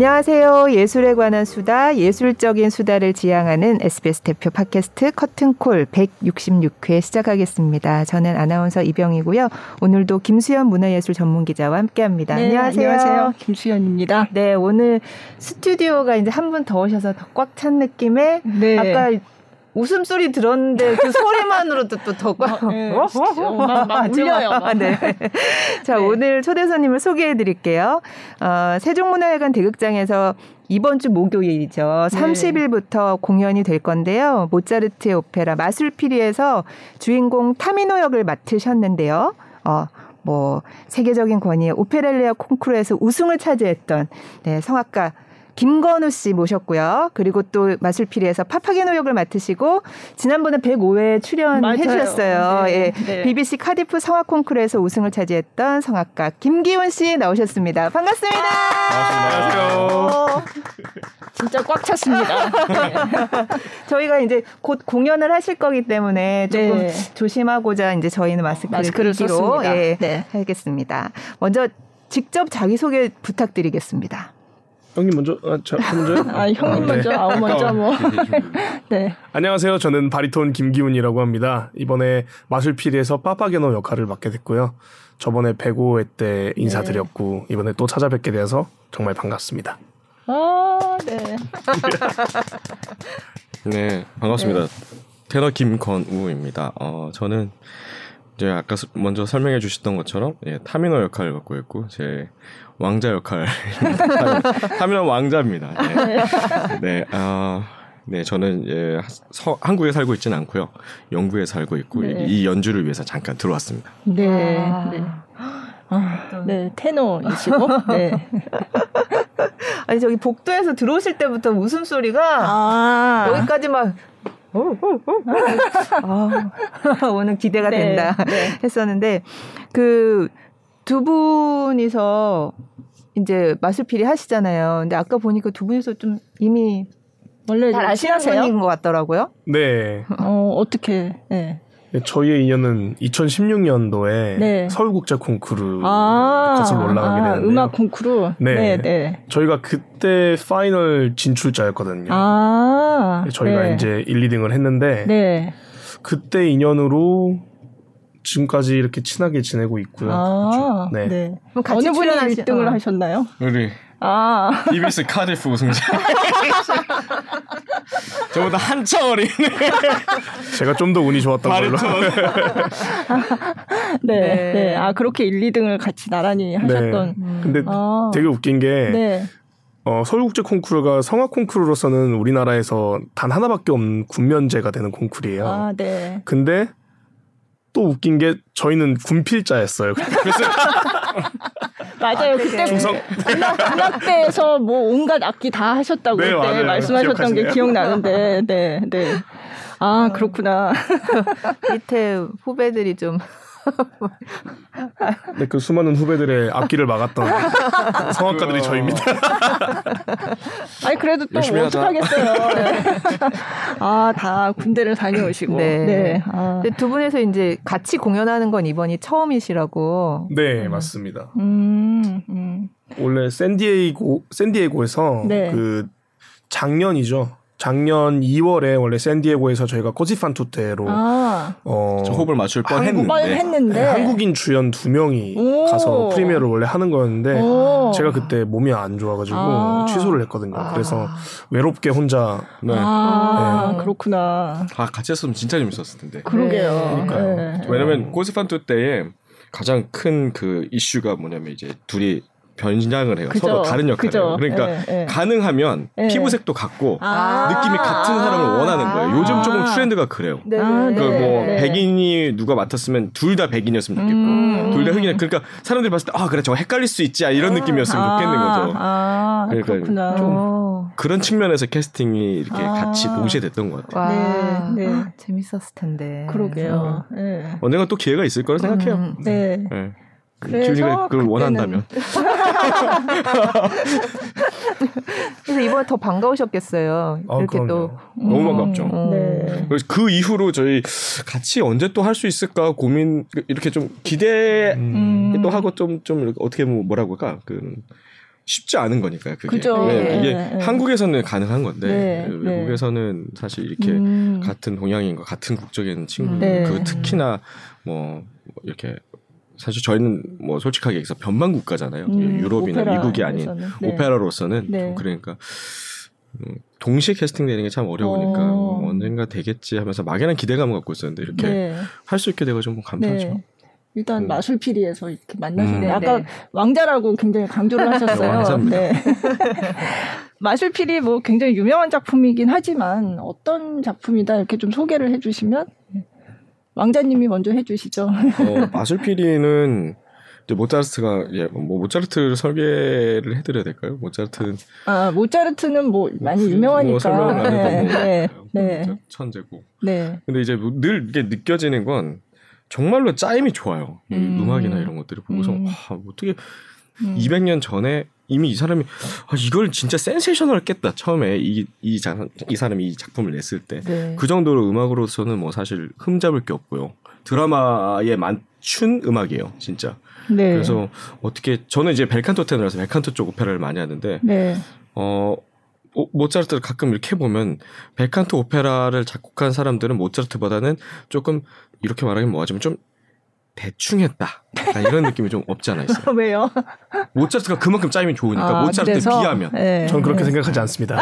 안녕하세요. 예술에 관한 수다, 예술적인 수다를 지향하는 SBS 대표 팟캐스트 커튼콜 166회 시작하겠습니다. 저는 아나운서 이병이고요. 오늘도 김수현 문화예술 전문기자와 함께합니다. 네, 안녕하세요. 안녕하세요. 김수현입니다. 네, 오늘 스튜디오가 이제 한 분 더 오셔서 더 꽉 찬 느낌의 네. 아까 웃음소리 들었는데 그 소리만으로도 또더 꽉. 어, 네, 진짜 막, 막 울려요. 막. 네. 자, 네. 오늘 초대 손님을 소개해 드릴게요. 어, 세종문화회관 대극장에서 이번 주 목요일이죠. 네. 30일부터 공연이 될 건데요. 모차르트의 오페라 마술피리에서 주인공 타미노 역을 맡으셨는데요. 어, 뭐 세계적인 권위의 오페랄리아 콩쿠르에서 우승을 차지했던 네, 성악가 김건우 씨 모셨고요. 그리고 또 마술피리에서 파파게노 역을 맡으시고 지난번에 105회 출연해. 주셨어요. 네, 예. 네. BBC 카디프 성악 콩쿠르에서 우승을 차지했던 성악가 김기훈 씨 나오셨습니다. 반갑습니다. 안녕하세요. 진짜 꽉 찼습니다. 네. 저희가 이제 곧 공연을 하실 거기 때문에 조금 네. 조심하고자 이제 저희는 마스크를, 마스크를 끼기로 썼습니다. 예, 네. 하겠습니다. 먼저 직접 자기 소개 부탁드리겠습니다. 형님 먼저, 아, 저 먼저. 아, 형님 먼저, 아우 먼저 뭐. 네. 안녕하세요. 저는 바리톤 김기훈이라고 합니다. 이번에 마술피리에서 빠빠게노 역할을 맡게 됐고요. 저번에 105회 때 인사드렸고 이번에 또 찾아뵙게 돼서 정말 반갑습니다. 아, 네. 네, 반갑습니다. 테너 김건우입니다. 어, 저는 이제 아까 스- 먼저 설명해 주셨던 것처럼 예, 타미너 역할을 맡고 있고 제 왕자 역할 타미너 왕자입니다. 네, 네, 아, 네, 저는 예, 서- 한국에 살고 있지는 않고요, 영국에 살고 있고 네. 이 연주를 위해서 잠깐 들어왔습니다. 네. 아. 네. 아, 네, 테너이시고. 네. 아니 저기 복도에서 들어오실 때부터 웃음소리가 아. 여기까지 막 아, 오늘 기대가 네, 된다 네. 했었는데 그 두 분이서 이제 마술피리 하시잖아요. 근데 아까 보니까 두 분이서 좀 이미 원래 잘 아시는? 분인 것 같더라고요. 네. 어, 어떻게, 네. 저희의 인연은 2016년도에 네. 서울국제 콩쿠르 아. 거슬러 올라가게 아, 되는데요. 음악 콩쿠르. 네. 네, 네. 저희가 그때 파이널 진출자였거든요. 아. 저희가 네. 이제 1, 2등을 했는데 네. 그때 인연으로 지금까지 이렇게 친하게 지내고 있고요. 아, 네. 네. 그럼 같이 어느 분이 출연하시- 1등을 어. 하셨나요? 우리 아, EBS 카디프 우승자. 저보다 한참 어린 제가 좀 더 운이 좋았던 걸로. 네, 네. 네. 아, 그렇게 1, 2등을 같이 나란히 하셨던. 음. 근데 아. 되게 웃긴 게 네. 어, 서울국제 콩쿠르가 성악 콩쿠르로서는 우리나라에서 단 하나밖에 없는 군면제가 되는 콩쿠르예요. 아, 네. 근데 또 웃긴 게 저희는 군필자였어요. 그래서 맞아요. 그때 중성 음악, 음악대에서 뭐 온갖 악기 다 하셨다고 네, 그때 맞아요. 말씀하셨던 게 기억하시네요. 기억나는데, 네, 네. 아, 그렇구나. 밑에 후배들이 좀 네, 그 수많은 후배들의 앞길을 막았던 성악가들이 저희입니다. 아니, 그래도 또 열심히 하자. 어떡하겠어요. 네. 아, 다 군대를 다녀오시고. 네. 네. 아. 근데 두 분에서 이제 같이 공연하는 건 이번이 처음이시라고. 네, 맞습니다. 음, 음. 원래 샌디에이고 샌디에고에서 네. 그 작년이죠. 작년 2월에 원래 샌디에고에서 저희가 Così fan tutte로 아, 어저 호흡을 맞출 뻔했는데 뻔 했는데. 네, 한국인 주연 두 명이 오. 가서 premiere를 원래 하는 거였는데 오. 제가 그때 몸이 안 좋아가지고 아. 취소를 했거든요. 그래서 외롭게 혼자 네. 아, 네. 그렇구나. 아 같이 했으면 진짜 재밌었을 텐데. 그러게요. 그러니까요. 네. 왜냐면 꼬스판투 때에 가장 큰 그 이슈가 뭐냐면 이제 둘이 변장을 해요. 그죠. 서로 다른 역할을. 그죠. 해요. 그러니까 예, 예. 가능하면 예. 피부색도 같고 아. 느낌이 같은 사람을 원하는 거예요. 요즘 조금 트렌드가 그래요. 네. 아, 그 네. 뭐 네. 백인이 누가 맡았으면 둘 다 백인이었으면 좋겠고 음. 둘다 흑인이 그러니까 사람들이 봤을 때 아 그래 저거 헷갈릴 수 있지 아, 이런 느낌이었으면 좋겠는 거죠. 아, 그러니까 그렇구나. 어. 그런 측면에서 캐스팅이 이렇게 아. 같이 동시에 됐던 것 같아요. 와, 네, 네. 재밌었을 텐데. 그러게요. 네. 언젠가 또 기회가 있을 거라 생각해요. 음. 네. 네. 그래서 기훈이가 그걸 그때는- 원한다면. 그래서 이번에 더 반가우셨겠어요. 아, 이렇게 그럼요. 또. 너무 반갑죠. 어. 네. 그래서 그 이후로 저희 같이 언제 또 할 수 있을까 고민 이렇게 좀 기대 음. 음. 또 하고 좀좀 어떻게 뭐 뭐라고 할까 그 쉽지 않은 거니까요. 그게 그죠. 네, 네, 이게 네. 한국에서는 가능한 건데 네. 외국에서는 사실 이렇게 음. 같은 동양인과 같은 있는 친구, 네. 그 특히나 뭐 이렇게 사실 저희는 뭐 솔직하게 얘기해서 변방 국가잖아요. 음, 유럽이나 미국이 아닌. 네. 오페라로서는 네. 좀 그러니까 음, 동시에 캐스팅되는 게 참 어려우니까 어. 언젠가 되겠지 하면서 막연한 기대감을 갖고 있었는데 이렇게 네. 할수 있게 돼가지고 뭐 감사하죠. 네. 일단 음. 마술 피리에서 이렇게 만나시네. 음. 네, 아까 네. 왕자라고 굉장히 강조를 하셨어요. 왕자입니다. 네. 마술 피리 뭐 굉장히 유명한 작품이긴 하지만 어떤 작품이다 이렇게 좀 소개를 해주시면 왕자님이 먼저 해주시죠. 어, 마술피리는 이제 모차르트가 예, 뭐 모차르트를 설계를 해드려야 될까요? 모차르트는 아 모차르트는 뭐 많이 유명하니까. 뭐 설명을 안 해도 뭐 네, 네, 네, 천재고. 네. 근데 이제 뭐늘 이게 느껴지는 건 정말로 짜임이 좋아요. 이 음. 음악이나 이런 것들을 보고서 음. 와 어떻게 음. 200년 전에 이미 이 사람이 아, 이걸 진짜 센세이셔널 깼다 처음에 이이 이 사람이 이 작품을 냈을 때그 네. 정도로 음악으로서는 뭐 사실 흠잡을 게 없고요. 드라마에 맞춘 음악이에요, 진짜. 네. 그래서 어떻게 저는 이제 벨칸토 테너라서 벨칸토 쪽 오페라를 많이 하는데 네. 어 오- 모차르트를 가끔 이렇게 보면 벨칸토 오페라를 작곡한 사람들은 모차르트보다는 조금 이렇게 말하긴 뭐하지만 좀 대충 했다. 약간 이런 느낌이 좀 없지 않아 있어요. 왜요? 모차르트가 그만큼 짜임이 좋으니까 아, 모차르트 그래서? 비하면. 네. 전 그렇게 네. 생각하지 않습니다.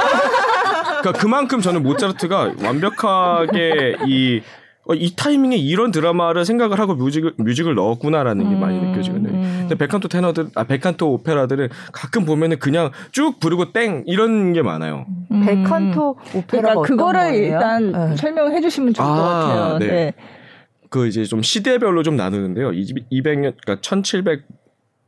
그러니까 그만큼 저는 모차르트가 완벽하게 이, 어, 이 타이밍에 이런 드라마를 생각을 하고 뮤직을, 뮤직을 넣었구나라는 게 많이 음, 느껴지거든요. 음. 근데 벨칸토 테너들, 아, 벨칸토 오페라들은 가끔 보면은 그냥 쭉 부르고 땡! 이런 게 많아요. 음. 벨칸토 오페라가 그러니까 어떤 그거를 거예요? 일단 네. 설명해 주시면 좋을 것 아, 같아요. 네. 네. 그 이제 좀 시대별로 좀 나누는데요. 200년, 그러니까 1700,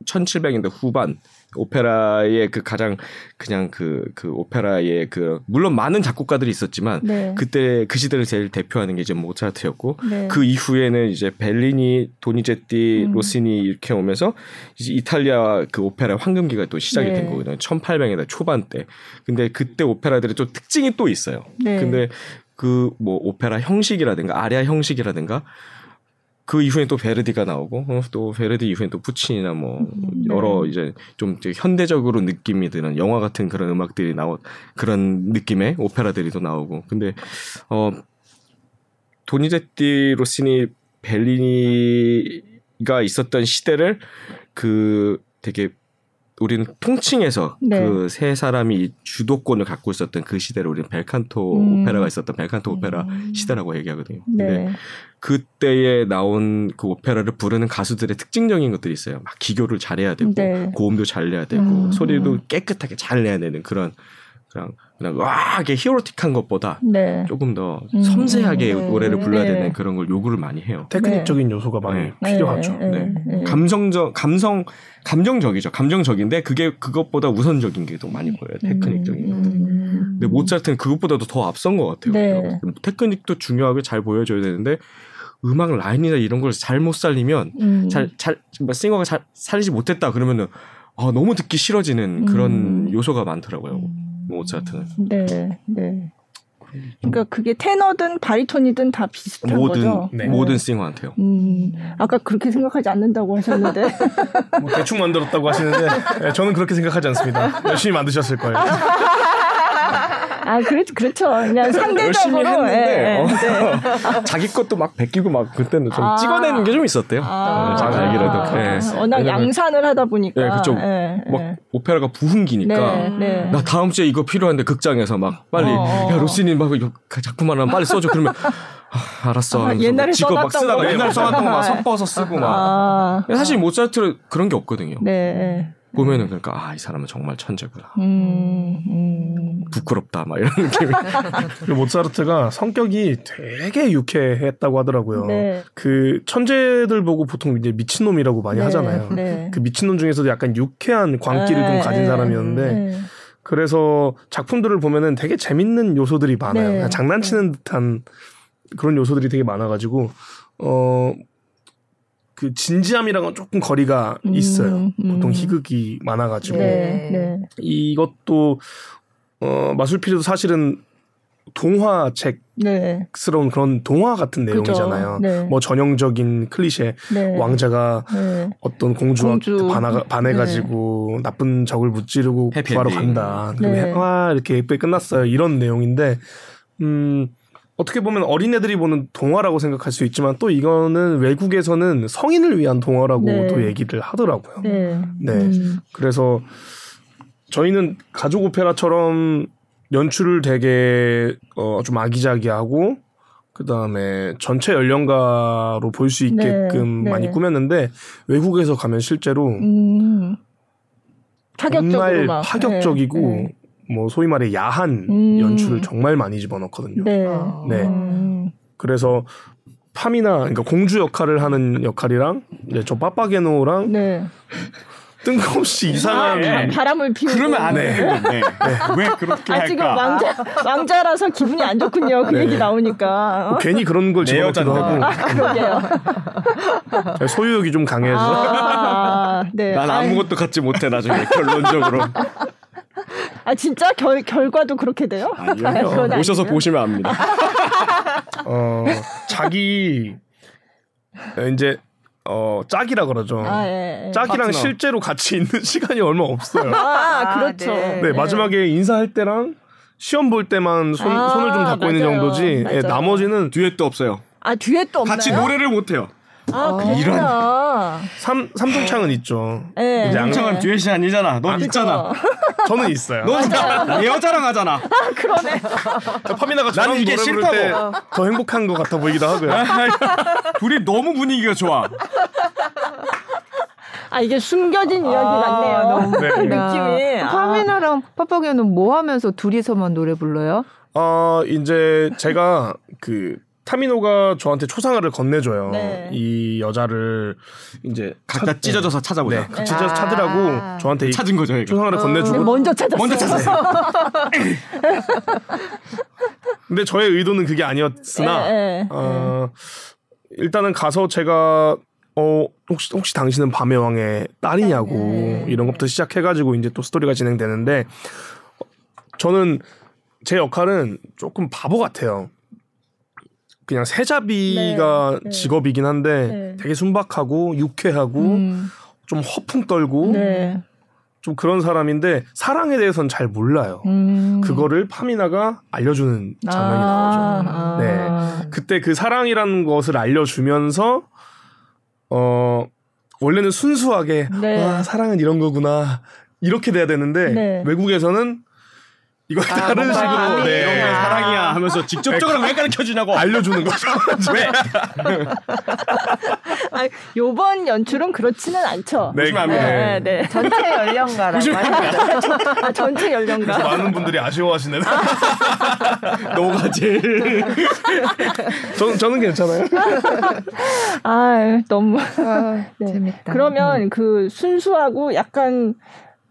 1700년대 후반 오페라의 그 가장 그냥 그, 그 오페라의 그, 물론 많은 작곡가들이 있었지만 네. 그때 그 시대를 제일 대표하는 게 이제 모차르트였고 네. 그 이후에는 이제 벨리니, 도니제티, 음. 로시니 이렇게 오면서 이제 이탈리아 그 오페라 황금기가 또 시작이 네. 된 거거든요. 1800년대 초반 때. 근데 그때 오페라들이 또 특징이 또 있어요. 네. 근데 그 뭐 오페라 형식이라든가 아리아 형식이라든가 그 이후에 또 베르디가 나오고 어, 또 베르디 이후에 또 푸치니나 뭐 음, 네. 여러 이제 좀 현대적으로 느낌이 드는 영화 같은 그런 음악들이 나오 그런 느낌의 오페라들이 또 나오고 근데 어 도니제티 로시니 벨리니가 있었던 시대를 그 되게 우리는 통칭해서 네. 그세 사람이 주도권을 갖고 있었던 그 시대를 우리는 벨칸토 음. 오페라가 있었던 벨칸토 오페라 음. 시대라고 얘기하거든요. 근데 네. 그때에 나온 그 오페라를 부르는 가수들의 특징적인 것들이 있어요. 막 기교를 잘해야 되고 네. 고음도 잘 내야 되고 음. 소리도 깨끗하게 잘 내야 되는 그런 그냥 그냥 와 이게 히어로틱한 것보다 네. 조금 더 음. 섬세하게 네. 노래를 불러야 네. 되는 그런 걸 요구를 많이 해요. 테크닉적인 요소가 많이 네. 필요하죠. 네. 네. 네. 감성적 감성 감정적이죠. 감정적인데 그게 그것보다 우선적인 게 더 많이 보여요. 테크닉적인 것들. 음. 근데 모차르트는 그것보다도 더 앞선 것 같아요. 네. 테크닉도 중요하게 잘 보여줘야 되는데 음악 라인이나 이런 걸 잘 못 살리면 음. 잘잘 싱어가 잘 살리지 못했다 그러면은 아, 너무 듣기 싫어지는 그런 음. 요소가 많더라고요. 모차르트는 네. 네. 그러니까 그게 테너든 바리톤이든 다 비슷한 모든 거죠. 네. 모든 싱어한테요. 음, 아까 그렇게 생각하지 않는다고 하셨는데. 뭐 대충 만들었다고 하시는데 네, 저는 그렇게 생각하지 않습니다. 열심히 만드셨을 거예요. 아, 그렇, 그렇죠. 그냥 상대적으로. 열심히 했는데 예, 예. 어. 네. 자기 것도 막 베끼고 막 그때는 좀 아. 찍어내는 게 좀 있었대요. 아, 어, 제가 알기로도. 네. 워낙 왜냐면 양산을 하다 보니까. 예, 그쪽 예, 막 예. 오페라가 부흥기니까 네, 네. 나 다음 주에 이거 필요한데 극장에서 막 빨리 어, 어. 야 로시니 막 이거 작품 하나 빨리 써줘 그러면 아, 알았어. 아, 옛날에 막 찍어 막 쓰다가 거. 옛날 써놨던 거막 네. 섞어서 쓰고 막 아, 사실 모차르트는 그런 게 없거든요. 네. 보면은 그러니까 아 이 사람은 정말 천재구나. 음, 음. 부끄럽다 막 이런 느낌이. 그리고 모차르트가 성격이 되게 유쾌했다고 하더라고요. 네. 그 천재들 보고 보통 이제 미친 놈이라고 많이 네, 하잖아요. 네. 그 미친 놈 중에서도 약간 유쾌한 광기를 좀 네, 가진 네, 사람이었는데 네. 그래서 작품들을 보면은 되게 재밌는 요소들이 많아요. 네. 그냥 장난치는 듯한 그런 요소들이 되게 많아가지고 어. 그 진지함이랑은 조금 거리가 음, 있어요. 음. 보통 희극이 많아가지고 네, 네. 이것도 어 마술피리도 사실은 동화책스러운 네. 그런 동화 같은 내용이잖아요. 네. 뭐 전형적인 클리셰 네. 왕자가 네. 어떤 공주와 공주. 반하, 반해가지고 나쁜 적을 무찌르고 해피 구하러. 간다. 네. 그리고 와 이렇게 예쁘게 끝났어요. 이런 내용인데 음 어떻게 보면 어린애들이 보는 동화라고 생각할 수 있지만 또 이거는 외국에서는 성인을 위한 동화라고 네. 또 얘기를 하더라고요. 네. 네. 음. 그래서 저희는 가족 오페라처럼 연출을 되게 어, 좀 아기자기하고 그 다음에 전체 연령가로 볼 수 있게끔 네, 네. 많이 꾸몄는데 외국에서 가면 실제로 음. 파격적으로 정말 막. 파격적이고 네. 뭐 소위 말해 야한 음. 연출을 정말 많이 집어넣거든요. 네. 어. 네. 음. 그래서 파미나 그러니까 공주 역할을 하는 역할이랑 이제 저 빠빠게노랑 네. 뜬금없이 이상한 아, 바람을 피우고. 그러면 안 네. 되는데 왜 그렇게 아 지금 할까? 왕자 왕자라서 기분이 안 좋군요. 그 네. 얘기 나오니까. 어? 괜히 그런 걸내 집어넣기도. 하고 아 그러게요. 소유욕이 좀 강해서 아, 네. 난 아무것도 갖지 못해 나중에 결론적으로 아 진짜 결 결과도 그렇게 돼요? 아니요 그건 오셔서 아니고요. 보시면 압니다. 어 자기 이제 어 짝이라 그러죠. 아, 예, 예. 짝이랑 파트너. 실제로 같이 있는 시간이 얼마 없어요. 아, 그렇죠. 네. 네, 마지막에 인사할 때랑 시험 볼 때만 손, 아, 손을 좀 잡고 있는 맞아요. 정도지. 예. 나머지는 듀엣도 없어요. 아 듀엣도 없나요? 같이 노래를 못 해요. 아 그렇구나. 삼 삼중창은 있죠. 네. 이제 안- 창은 듀엣이 아니잖아. 넌 있잖아. 저는 있어요. 넌 여자랑 하잖아. 그러네. 파미나가 저랑 나는 이게 노래 부를 때더 행복한 것 같아 보이기도 하고요. 둘이 너무 분위기가 좋아. 아 이게 숨겨진 이야기 아, 같네요. 너무 네. 웃기다. 느낌이. 아. 파미나랑 파파게는 뭐 하면서 둘이서만 노래 불러요? 어 이제 제가 그 타미노가 저한테 초상화를 건네줘요. 네. 이 여자를 이제 각자 찾- 찢어져서 찾아보자. 네, 찢어서 찾으라고 아. 저한테 이 찾은 거죠, 이거. 초상화를 건네주고 먼저 찾았어요. 먼저 찾았어요. 근데 저의 의도는 그게 아니었으나 예, 예, 어, 일단은 가서 제가 어 혹시 혹시 당신은 밤의 왕의 딸이냐고 네. 이런 것부터 시작해가지고 이제 또 스토리가 진행되는데 어, 저는 제 역할은 조금 바보 같아요. 그냥 세자비가 네, 네. 직업이긴 한데 네. 되게 순박하고 유쾌하고 음, 좀 허풍 떨고 네. 좀 그런 사람인데 사랑에 대해서는 잘 몰라요. 음. 그거를 파미나가 알려주는 장면이 나오죠. 아, 네. 아. 그때 그 사랑이라는 것을 알려주면서 어 원래는 순수하게 네. 와 사랑은 이런 거구나 이렇게 돼야 되는데 네. 외국에서는 이걸 다른 뭔가 식으로. 네, 이런 게 사랑이야 하면서 직접적으로 왜 가르쳐 주냐고. 알려주는 거죠. 왜? 아, 요번 연출은 그렇지는 않죠. 네, 네, 압니다. 네. 전체 연령가라고. 아, 전체 연령가. 많은 분들이 아쉬워하시는. 너가 제일 저는 저는 괜찮아요. 아, 너무. 아, 네. 재밌다. 그러면 그 순수하고 약간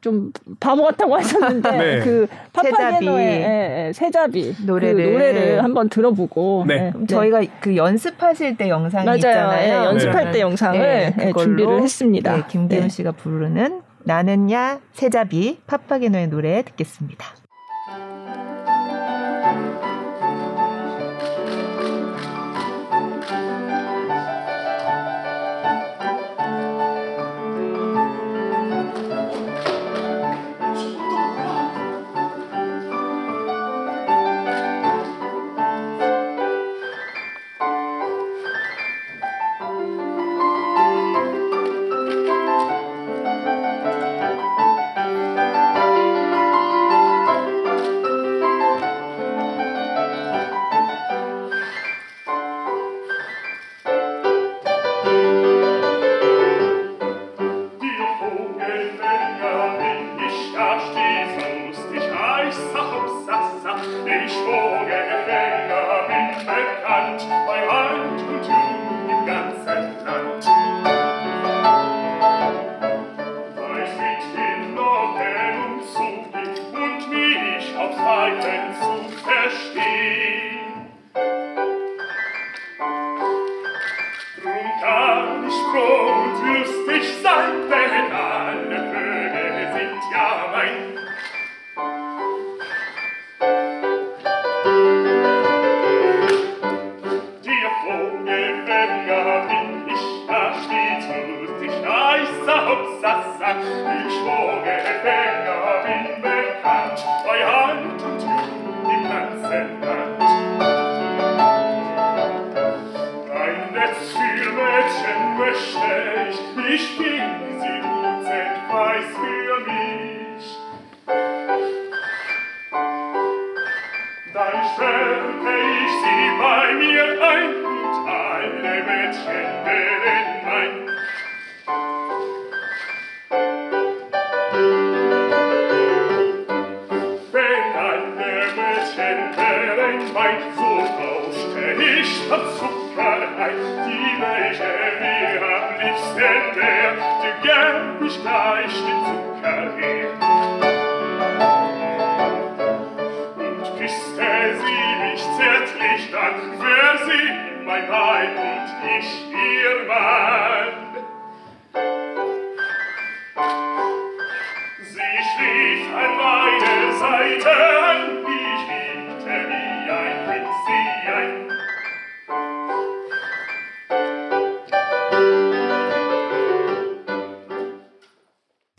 좀 바보 같다고 하셨는데 네. 그 세자비. 파파게노의 예, 예, 세자비 노래를. 그 노래를 한번 들어보고 네. 예, 그럼 저희가 그 연습하실 때 영상이 맞아요. 있잖아요. 예, 연습할 네. 때 영상을 예, 그걸로, 준비를 했습니다. 네, 김기훈 네. 씨가 부르는 나는야 세자비 파파게노의 노래 듣겠습니다.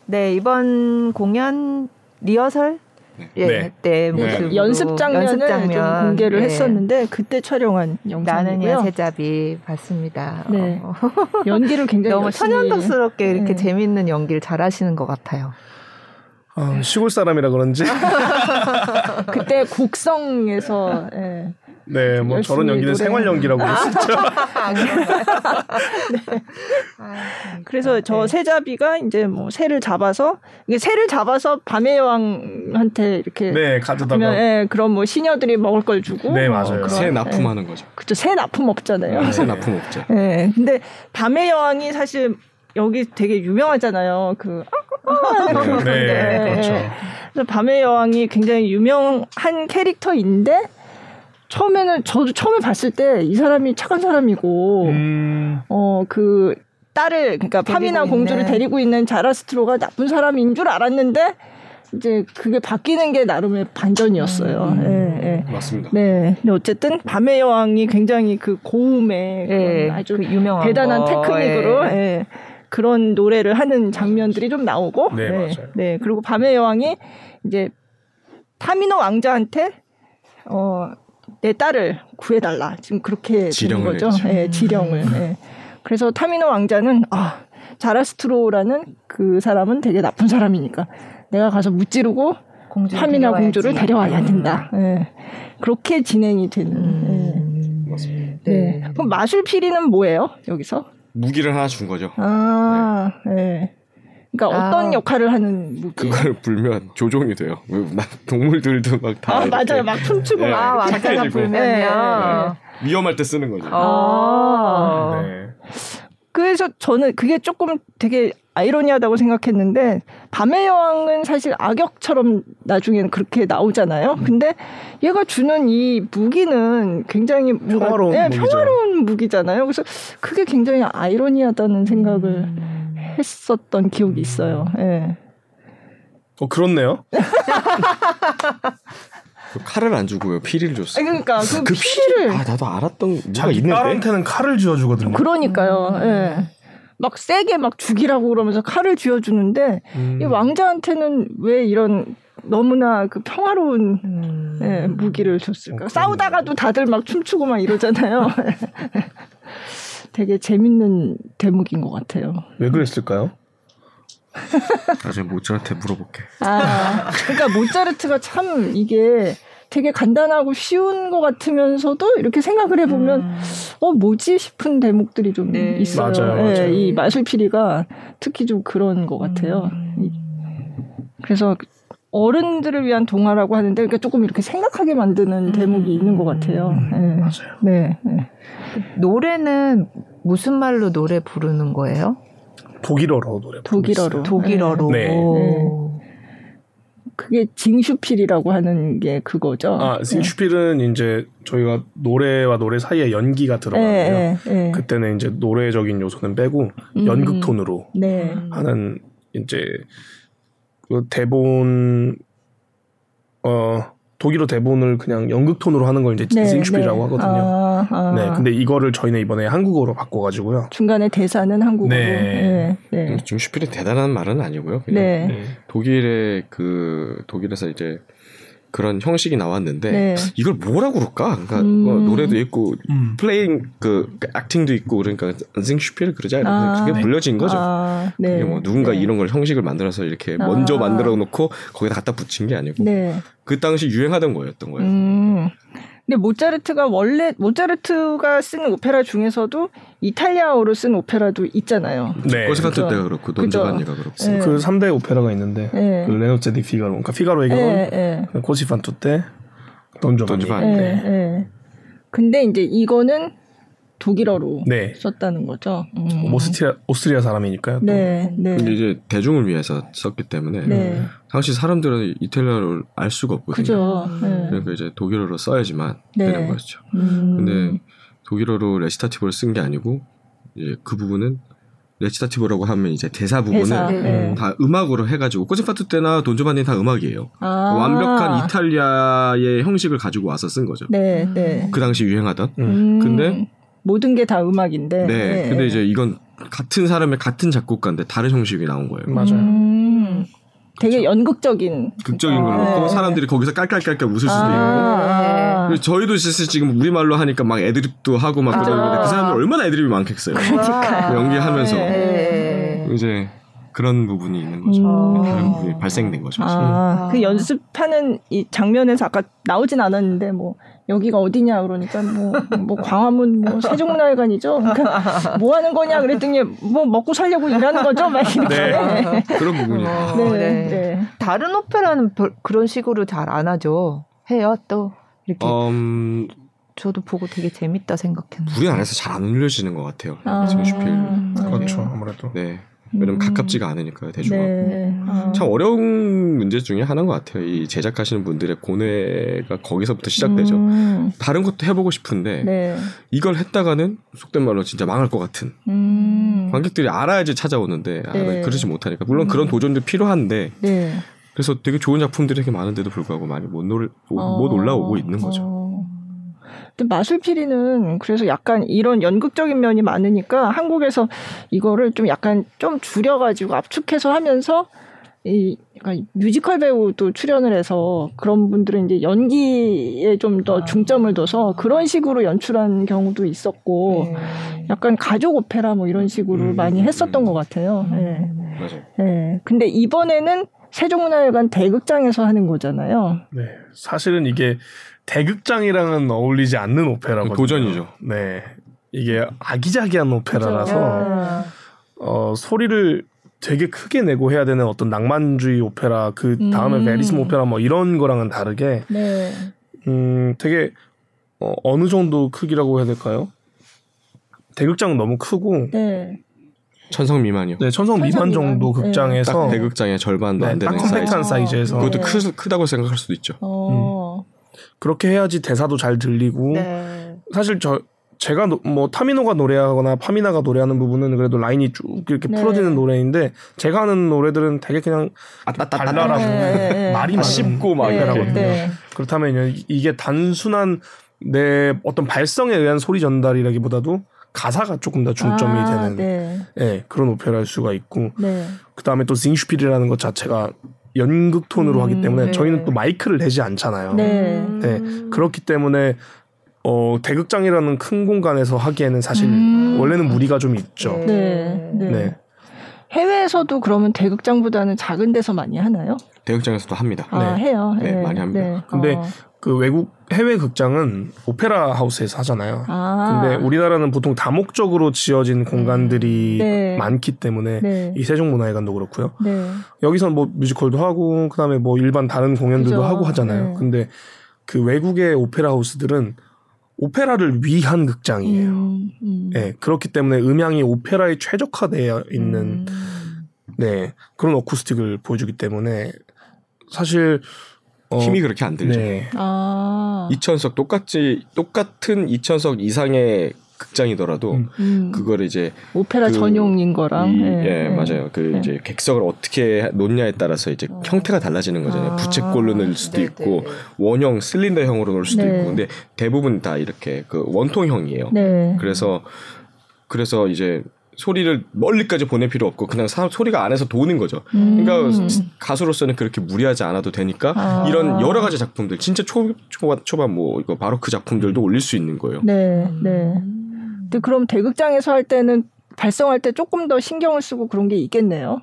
네, 이번 공연 리허설 예, 네. 때 네. 모습으로 연습 장면을 연습 장면, 좀 공개를 예. 했었는데 그때 촬영한 영상이고요. 새잡이 봤습니다. 네. 어, 연기를 굉장히 너무 천연덕스럽게 이렇게 네. 재밌는 연기를 잘하시는 것 같아요. 아, 시골 사람이라 그런지 그때 곡성에서 예. 네, 뭐 저런 연기는 노래- 생활 연기라고 할수 있죠. 그래서 저 네. 새잡이가 이제 뭐 새를 잡아서 이게 새를 잡아서 밤의 여왕한테 이렇게 네, 가져다가 하면 예, 그럼 뭐 시녀들이 먹을 걸 주고 네, 뭐 맞아요. 그런, 새 예. 납품하는 거죠. 그쵸 새 납품 없잖아요. 새 납품 없죠. 예. 근데 밤의 여왕이 사실 여기 되게 유명하잖아요. 그 네, 네, 그렇죠. 그래서 밤의 여왕이 굉장히 유명한 캐릭터인데 처음에는 저도 처음에 봤을 때 이 사람이 착한 사람이고 음, 어그 딸을 그러니까 파미나 공주를 있는. 데리고 있는 자라스트로가 나쁜 사람인 줄 알았는데 이제 그게 바뀌는 게 나름의 반전이었어요. 음. 예, 예. 맞습니다. 네. 근데 어쨌든 밤의 여왕이 굉장히 그 고음의 예, 아주 그 유명한 대단한 거, 테크닉으로 예. 예, 그런 노래를 하는 장면들이 좀 나오고 네, 맞아요. 네, 그리고 밤의 여왕이 이제 타미노 왕자한테 어, 내 딸을 구해달라 지금 그렇게 지령을 거죠. 했죠. 예, 지령을. 예. 그래서 타미노 왕자는 아 자라스트로라는 그 사람은 되게 나쁜 사람이니까 내가 가서 무찌르고 파미나 데려와야지. 공주를 데려와야 된다. 예. 그렇게 진행이 되는. 음, 맞습니다. 예. 네. 그럼 마술피리는 뭐예요? 여기서? 무기를 하나 준 거죠. 아, 예. 그러니까 아. 어떤 역할을 하는 무기? 그걸 불면 조종이 돼요. 왜, 나 동물들도 막다 아 맞아요, 막 춤추고 네. 막. 아, 왕자가. 불면요. 위험할 때 쓰는 거죠. 아. 네. 그래서 저는 그게 조금 되게 아이러니하다고 생각했는데 밤의 여왕은 사실 악역처럼 나중에는 그렇게 나오잖아요. 근데 얘가 주는 이 무기는 굉장히 뭔가- 평화로운. 평화로운 무기잖아요. 그래서 그게 굉장히 아이러니하다는 생각을 했었던 기억이 있어요. 예. 어 그렇네요. 그 칼을 안 주고요. 피리를 줬어. 아니, 그러니까 그, 그 피를 아 나도 알았던 누가 자기 있는데. 딸한테는 칼을 쥐어 주거든요. 그러니까요. 예. 막 세게 막 죽이라고 그러면서 칼을 쥐어 주는데 음. 이 왕자한테는 왜 이런 너무나 그 평화로운 음. 예, 무기를 줬을까? 어. 싸우다가도 다들 막 춤추고 막 이러잖아요. 되게 재밌는 대목인 것 같아요. 왜 그랬을까요? 나중에 모찌한테 물어볼게. 아, 그러니까 모차르트가 참 이게 되게 간단하고 쉬운 것 같으면서도 이렇게 생각을 해보면 음. 어 뭐지 싶은 대목들이 좀 네. 있어요. 맞아요, 예, 맞아요. 이 마술피리가 특히 좀 그런 것 같아요. 이- 그래서 어른들을 위한 동화라고 하는데 그러니까 조금 이렇게 생각하게 만드는 대목이 있는 것 같아요. 예. 맞아요. 네. 네. 노래는 무슨 말로 노래 부르는 거예요? 독일어로 노래. 부르고 독일어로. 있어요. 독일어로. 네. 그게 징슈필이라고 하는 게 그거죠. 아, 싱슈필은 이제 저희가 노래와 노래 사이에 연기가 들어가고요. 예, 예, 예. 그때는 이제 노래적인 요소는 빼고 음. 연극 톤으로 네. 하는 이제 그 대본 어 독일어 대본을 그냥 연극 톤으로 하는 걸 이제 네, 싱슈필이라고 네. 하거든요. 아, 아. 네, 근데 이거를 저희는 이번에 한국어로 바꿔가지고요. 중간에 대사는 한국어로. 네. 네. 네. 좀 슈필이 대단한 말은 아니고요. 그냥 네. 네. 독일의 그 독일에서 이제 그런 형식이 나왔는데 네. 이걸 뭐라고 그럴까? 그러니까 음. 뭐 노래도 있고 음. 플레잉 그 액팅도 있고 그러니까 징슈필 그러지 않아요? 아. 그게 불려진 거죠. 아, 네. 이게 뭐 누군가 네. 이런 걸 형식을 만들어서 이렇게 먼저 아. 만들어 놓고 거기다 갖다 붙인 게 아니고 네. 그 당시 유행하던 거였던 거예요. 음. 근데 모차르트가 원래 모차르트가 쓰는 오페라 중에서도 이탈리아어로 쓴 오페라도 있잖아요. 네. Così fan tut 그죠. te가 그렇고 그죠. Don Giovanni가 그렇고 네. 그 3대 오페라가 있는데 네. 그 Le nozze di Figaro 그러니까 피가로의 결혼 예, 예. Così fan tutte. 예, 네. 예. 근데 이제 이거는 독일어로 네. 썼다는 거죠. 음. 오스트리아 오스트리아 사람이니까요. 또. 네, 네. 근데 이제 대중을 위해서 썼기 때문에 네. 당시 사람들은 이탈리아어를 알 수가 없거든요. 그죠. 네. 그러니까 이제 독일어로 써야지만 네. 되는 거였죠. 음. 근데 독일어로 recitative를 쓴 게 아니고 이제 그 부분은 recitative라고 하면 이제 대사 부분을 대사. 네. 다 음악으로 해가지고 Così fan tutte나 Don Giovanni 다 음악이에요. 아. 완벽한 이탈리아의 형식을 가지고 와서 쓴 거죠. 네, 네. 그 당시 유행하던. 음. 근데 모든 게 다 음악인데. 네. 근데 이제 이건 같은 사람의 같은 작곡가인데 다른 형식이 나온 거예요. 맞아요. 음. 되게 연극적인. 극적인 걸로 아, 고 네. 사람들이 거기서 깔깔깔깔 웃을 수도 있고. 아, 그리고 저희도 사실 지금 우리말로 하니까 막 애드립도 하고 막 그죠. 그러는데 그 사람들 얼마나 애드립이 많겠어요. 그러니까. 연기하면서 네. 이제 그런 부분이 있는 거죠. 음. 그런 부분이 발생된 거죠. 아, 그 연습하는 이 장면에서 아까 나오진 않았는데 뭐 여기가 어디냐 그러니까 뭐, 뭐 광화문 뭐 세종문화회관이죠. 그러니까 뭐 하는 거냐 그랬더니 뭐 먹고 살려고 일하는 거죠. 막 이렇게. 네. 그런 부분이요. 어, 네, 네. 네. 다른 오페라는 별- 그런 식으로 잘 안 하죠. 해요 또 이렇게 음, 저도 보고 되게 재밌다 생각했는데. 우리 안에서 잘안 울려지는 것 같아요. 아. 지금 슈필. 그렇죠. 아무래도. 네. 왜냐면 음. 가깝지가 않으니까요, 대중하고. 네. 아. 참 어려운 문제 중에 하나인 것 같아요. 이 제작하시는 분들의 고뇌가 거기서부터 시작되죠. 음. 다른 것도 해보고 싶은데 네. 이걸 했다가는 속된 말로 진짜 망할 것 같은 음. 관객들이 알아야지 찾아오는데 아, 네. 그러지 못하니까 물론 그런 도전도 필요한데 네. 그래서 되게 좋은 작품들이 되게 많은데도 불구하고 많이 못, 놀, 못 어. 올라오고 있는 거죠. 어. 마술피리는 그래서 약간 이런 연극적인 면이 많으니까 한국에서 이거를 좀 약간 좀 줄여가지고 압축해서 하면서 이 약간 뮤지컬 배우도 출연을 해서 그런 분들은 이제 연기에 좀 더 중점을 둬서 그런 식으로 연출한 경우도 있었고 네. 약간 가족 오페라 뭐 이런 식으로 음, 많이 음, 했었던 음. 것 같아요. 예. 맞아요. 예. 근데 이번에는 세종문화회관 대극장에서 하는 거잖아요. 네. 사실은 이게 대극장이랑은 어울리지 않는 오페라거든요. 도전이죠. 네. 이게 아기자기한 오페라라서 어, 소리를 되게 크게 내고 해야 되는 어떤 낭만주의 오페라 그 다음에 음. 베리스모 오페라 뭐 이런 거랑은 다르게 네. 음 되게 어, 어느 정도 크기라고 해야 될까요? 대극장은 너무 크고 네. 천석 미만이요. 네 천석 미만 정도 미만. 극장에서 딱 대극장의 절반도 네, 안딱 되는 compact한 사이즈. 사이즈에서 그것도 네. 크, 크다고 생각할 수도 있죠. 어. 그렇게 해야지 대사도 잘 들리고 네. 사실 저 제가 노- 뭐 타미노가 노래하거나 파미나가 노래하는 부분은 그래도 라인이 쭉 이렇게 네. 풀어지는 노래인데 제가 하는 노래들은 되게 그냥 달달하고 네, 네. 말이 아, 많은 씹고 막 네, 오페라거든요. 네. 그렇다면 이- 이게 단순한 내 어떤 발성에 의한 소리 전달이라기보다도 가사가 조금 더 중점이 아, 되는 네. 예, 그런 오페라일 수가 있고 네. 그 다음에 또 징슈필이라는 것 자체가 연극 톤으로 음, 하기 때문에 네. 저희는 또 마이크를 대지 않잖아요. 네. 네, 그렇기 때문에 어, 대극장이라는 큰 공간에서 하기에는 사실 음. 원래는 무리가 좀 있죠. 네. 네. 네. 해외에서도 그러면 대극장보다는 작은 데서 많이 하나요? 대극장에서도 합니다. 아, 네. 해요. 네, 네, 많이 합니다. 네. 근데 어. 그 외국 해외 극장은 오페라 하우스에서 하잖아요. 아. 근데 우리나라는 보통 다목적으로 지어진 공간들이 네. 많기 때문에 네. 이 세종문화회관도 그렇고요. 네. 여기서는 뭐 뮤지컬도 하고 그다음에 뭐 일반 다른 공연들도 그죠. 하고 하잖아요. 네. 근데 그 외국의 오페라 하우스들은 오페라를 위한 극장이에요. 음, 음. 네, 그렇기 때문에 음향이 오페라에 최적화되어 있는 음. 네 그런 어쿠스틱을 보여주기 때문에 사실 어, 힘이 그렇게 안 들죠. 네. 아. 2천석 똑같이 똑같은 2천석 이상의 극장이더라도 음. 음. 그걸 이제 오페라 그 전용인 거랑. 이- 네, 예, 네. 맞아요. 그 네. 이제 객석을 어떻게 놓냐에 따라서 이제 형태가 달라지는 거잖아요. 아, 부채꼴로 넣을 수도 네, 있고 네, 네. 원형 실린더형으로 넣을 수도 네. 있고 근데 대부분 다 이렇게 그 원통형이에요. 네. 그래서 그래서 이제 소리를 멀리까지 보낼 필요 없고 그냥 사, 소리가 안에서 도는 거죠. 음. 그러니까 가수로서는 그렇게 무리하지 않아도 되니까 아. 이런 여러 가지 작품들 진짜 초 초반 초반 뭐 이거 바로크 작품들도 올릴 수 있는 거예요. 네, 네. 근데 그럼 대극장에서 할 때는 발성할 때 조금 더 신경을 쓰고 그런 게 있겠네요.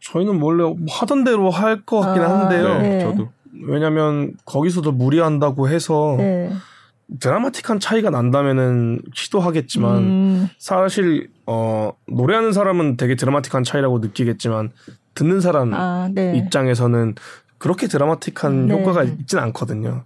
저희는 원래 뭐 하던 대로 할 것 같긴 아, 한데요. 네. 저도 왜냐면 거기서도 무리한다고 해서 네. 드라마틱한 차이가 난다면은 시도하겠지만 음, 사실 어 노래하는 사람은 되게 드라마틱한 차이라고 느끼겠지만 듣는 사람 아, 네. 입장에서는 그렇게 드라마틱한 네. 효과가 있진 않거든요.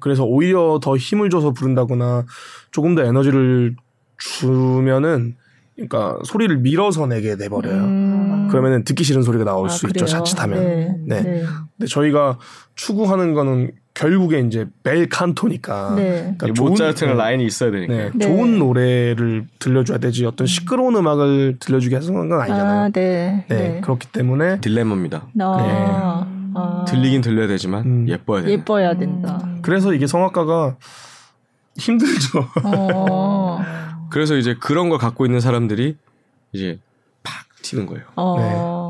그래서 오히려 더 힘을 줘서 부른다거나 조금 더 에너지를 주면은 그러니까 소리를 밀어서 내게 돼버려요. 음. 그러면은 듣기 싫은 소리가 나올 아, 수 있죠. 그래요? 자칫하면. 네. 네. 네. 근데 저희가 추구하는 거는 결국에 이제 벨 칸토니까. 네. 그러니까 모차르트는 네. 라인이 있어야 되니까. 네, 네. 좋은 노래를 들려줘야 되지 어떤 시끄러운 음악을 들려주게 해서 그런 건 아니잖아요. 아, 네. 네, 그렇기 때문에 딜레마입니다. 아, 아. 들리긴 들려야 되지만 음. 예뻐야 돼요. 예뻐야 된다. 그래서 이게 성악가가 힘들죠. 어. 그래서 이제 그런 걸 갖고 있는 사람들이 이제 팍 튀는 거예요. 어.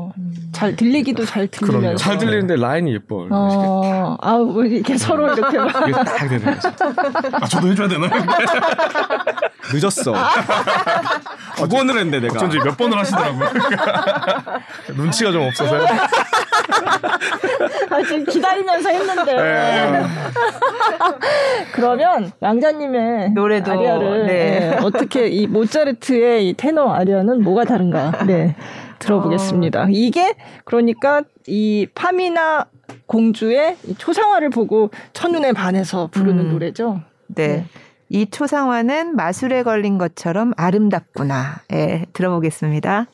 잘 들리기도 잘 그럼요. 들리면서. 잘 들리는데 라인이 예뻐. 어. 아, 뭐 이렇게 서로 이렇게 막 이게 딱 되는 거죠. 아, 저도 해줘야 되나요? 늦었어. 두 번을 했는데 내가. 어쩐지 몇 번을 하시더라고요. 눈치가 좀 없어서요. 아, 지금 기다리면서 했는데. 네. 그러면 양자님의 노래도, 아리아를 네. 네, 어떻게 이 모차르트의 이 테너 아리아는 뭐가 다른가? 네. 들어보겠습니다. 이게 그러니까 이 파미나 공주의 이 초상화를 보고 첫눈에 반해서 부르는 음. 노래죠. 네. 이 초상화는 마술에 걸린 것처럼 아름답구나. 예, 들어보겠습니다.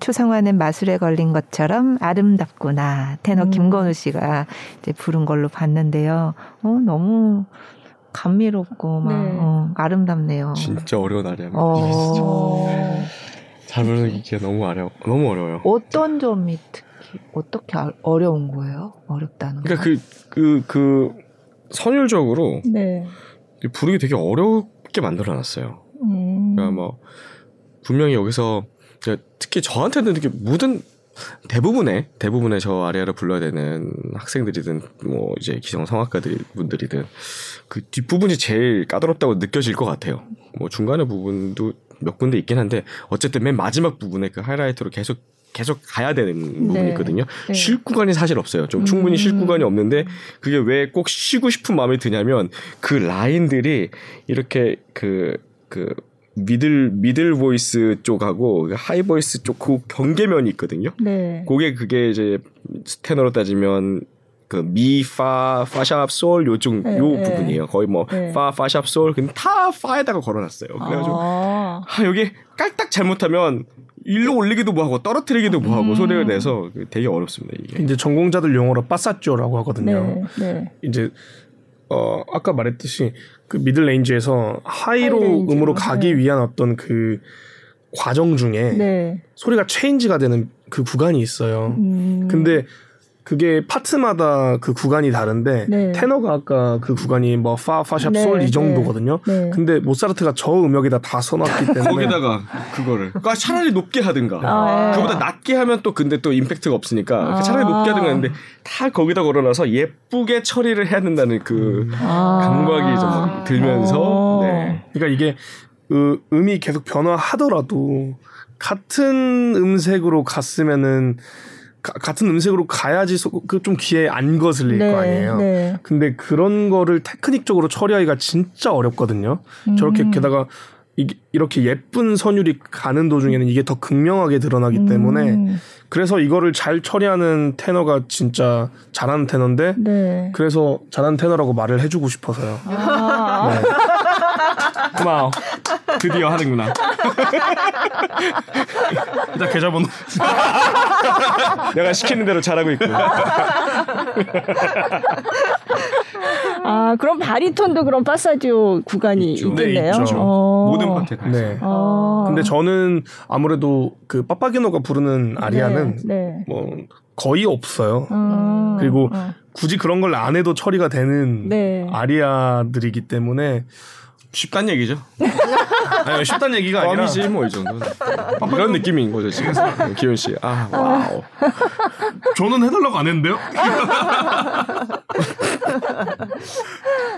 초상화는 마술에 걸린 것처럼 아름답구나. 테너 음. 김건우 씨가 이제 부른 걸로 봤는데요. 어, 너무 감미롭고 막 네. 어, 아름답네요. 진짜 어려운 아리아입니다. 어. 잘 부르기가 너무 어려 너무 어려워요. 어떤 점이 특히 어떻게 아- 어려운 거예요? 어렵다는 거. 그러니까 그그 그 선율적으로 네. 부르기 되게 어렵게 만들어놨어요. 음. 그러니까 뭐 분명히 여기서 특히 저한테는 이렇게 모든 대부분의 대부분의 저 아리아를 불러야 되는 학생들이든 뭐 이제 기성 성악가들 분들이든 그 뒷부분이 제일 까다롭다고 느껴질 것 같아요. 뭐 중간의 부분도 몇 군데 있긴 한데 어쨌든 맨 마지막 부분에 그 하이라이트로 계속 계속 가야 되는 부분이 네. 있거든요. 네. 쉴 구간이 사실 없어요. 좀 충분히 쉴 음. 구간이 없는데 그게 왜 꼭 쉬고 싶은 마음이 드냐면 그 라인들이 이렇게 그그 middle middle voice 쪽하고 그 high voice 쪽 그 경계면이 있거든요. 네. 그게 그게 이제 테너로 따지면 그 미, 파, 파 sharp, 솔 요쪽 네, 요 네. 부분이에요. 거의 뭐 네. 파, 파 sharp, 솔 근데 다 파에다가 걸어놨어요. 그래가지고 아. 아, 여기 까딱 잘못하면 일로 올리기도 뭐하고 떨어뜨리기도 뭐하고 음. 소리가 내서 되게 어렵습니다 이게. 이제 전공자들 용어로 passaggio라고 하거든요. 네. 네. 이제 어 아까 말했듯이 그 미들 레인지에서 하이로 하이레인지로, 음으로 가기 네. 위한 어떤 그 과정 중에 네. 소리가 change가 되는 그 구간이 있어요. 음. 근데 그게 파트마다 그 구간이 다른데 네. 테너가 아까 그 구간이 뭐 파, 파 sharp, 네, 솔이 네. 정도거든요. 네. 근데 모차르트가 저 음역에다 다 써놨기 때문에 거기다가 그거를 그러니까 차라리 높게 하든가 아, 예. 그보다 낮게 하면 또 근데 또 임팩트가 없으니까 아. 차라리 높게 하든가 하는데 다 거기다 걸어놔서 예쁘게 처리를 해야 된다는 그 아. 감각이 좀 들면서 어. 네. 그러니까 이게 그 음이 계속 변화하더라도 같은 음색으로 갔으면은 가- 같은 음색으로 가야지 그 좀 귀에 안 거슬릴 네. 거 아니에요. 네. 근데 그런 거를 테크닉적으로 처리하기가 진짜 어렵거든요. 저렇게 음. 게다가 이, 이렇게 예쁜 선율이 가는 도중에는 이게 더 극명하게 드러나기 때문에 음. 그래서 이거를 잘 처리하는 테너가 진짜 잘하는 테너인데 네. 그래서 잘하는 테너라고 말을 해주고 싶어서요. 아. 네. 고마워 드디어 하는구나 일단 계좌번호 내가 시키는 대로 잘하고 있고 아, 그럼 바리톤도 그런 파사지오 구간이 있죠. 있겠네요. 네, 있죠. 어. 모든 파트에 다 있어요. 네. 어. 근데 저는 아무래도 그 빠빠게노가 부르는 아리아는 네. 네. 뭐 거의 없어요. 음. 그리고 어. 굳이 그런 걸 안 해도 처리가 되는 네. 아리아들이기 때문에 쉽단 얘기죠. 아니 쉽단 얘기가 아니라 껌이지 뭐 이 정도는. 이런 느낌인 거죠 지금. 기훈 씨 아 wow. 저는 해달라고 안 했는데요.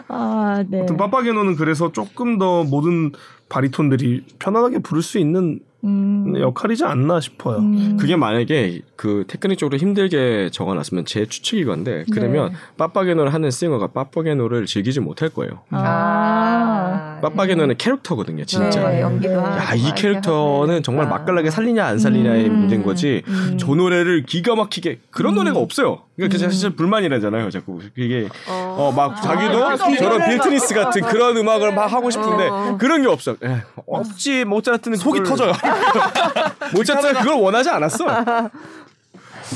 아, 네. 아무튼 빠빠게노는 그래서 조금 더 모든 바리톤들이 편안하게 부를 수 있는 음. 역할이지 않나 싶어요. 음. 그게 만약에 그 테크닉적으로 힘들게 적어놨으면 제 추측이건데 그러면 네. 빠빠게노를 하는 싱어가 빠빠게노를 즐기지 못할 거예요. 아. 빠빠게노는 캐릭터거든요, 진짜. 네, 연기도 네. 하고 야, 이막 캐릭터는 정말. 맛깔나게 살리냐 안 살리냐의 음. 문제인 거지. 음. 저 노래를 기가 막히게 그런 노래가 없어요. 그러니까 음. 사실 불만이라잖아요, 자꾸 그게 어막 아, 자기도 맞아. 저런 빌트니스 같은 그런 음악을 막 하고 싶은데 어. 그런 게 없어. 예, 없지 모차르트는 속이 그걸- 터져요. 모차르트가 그걸 원하지 않았어.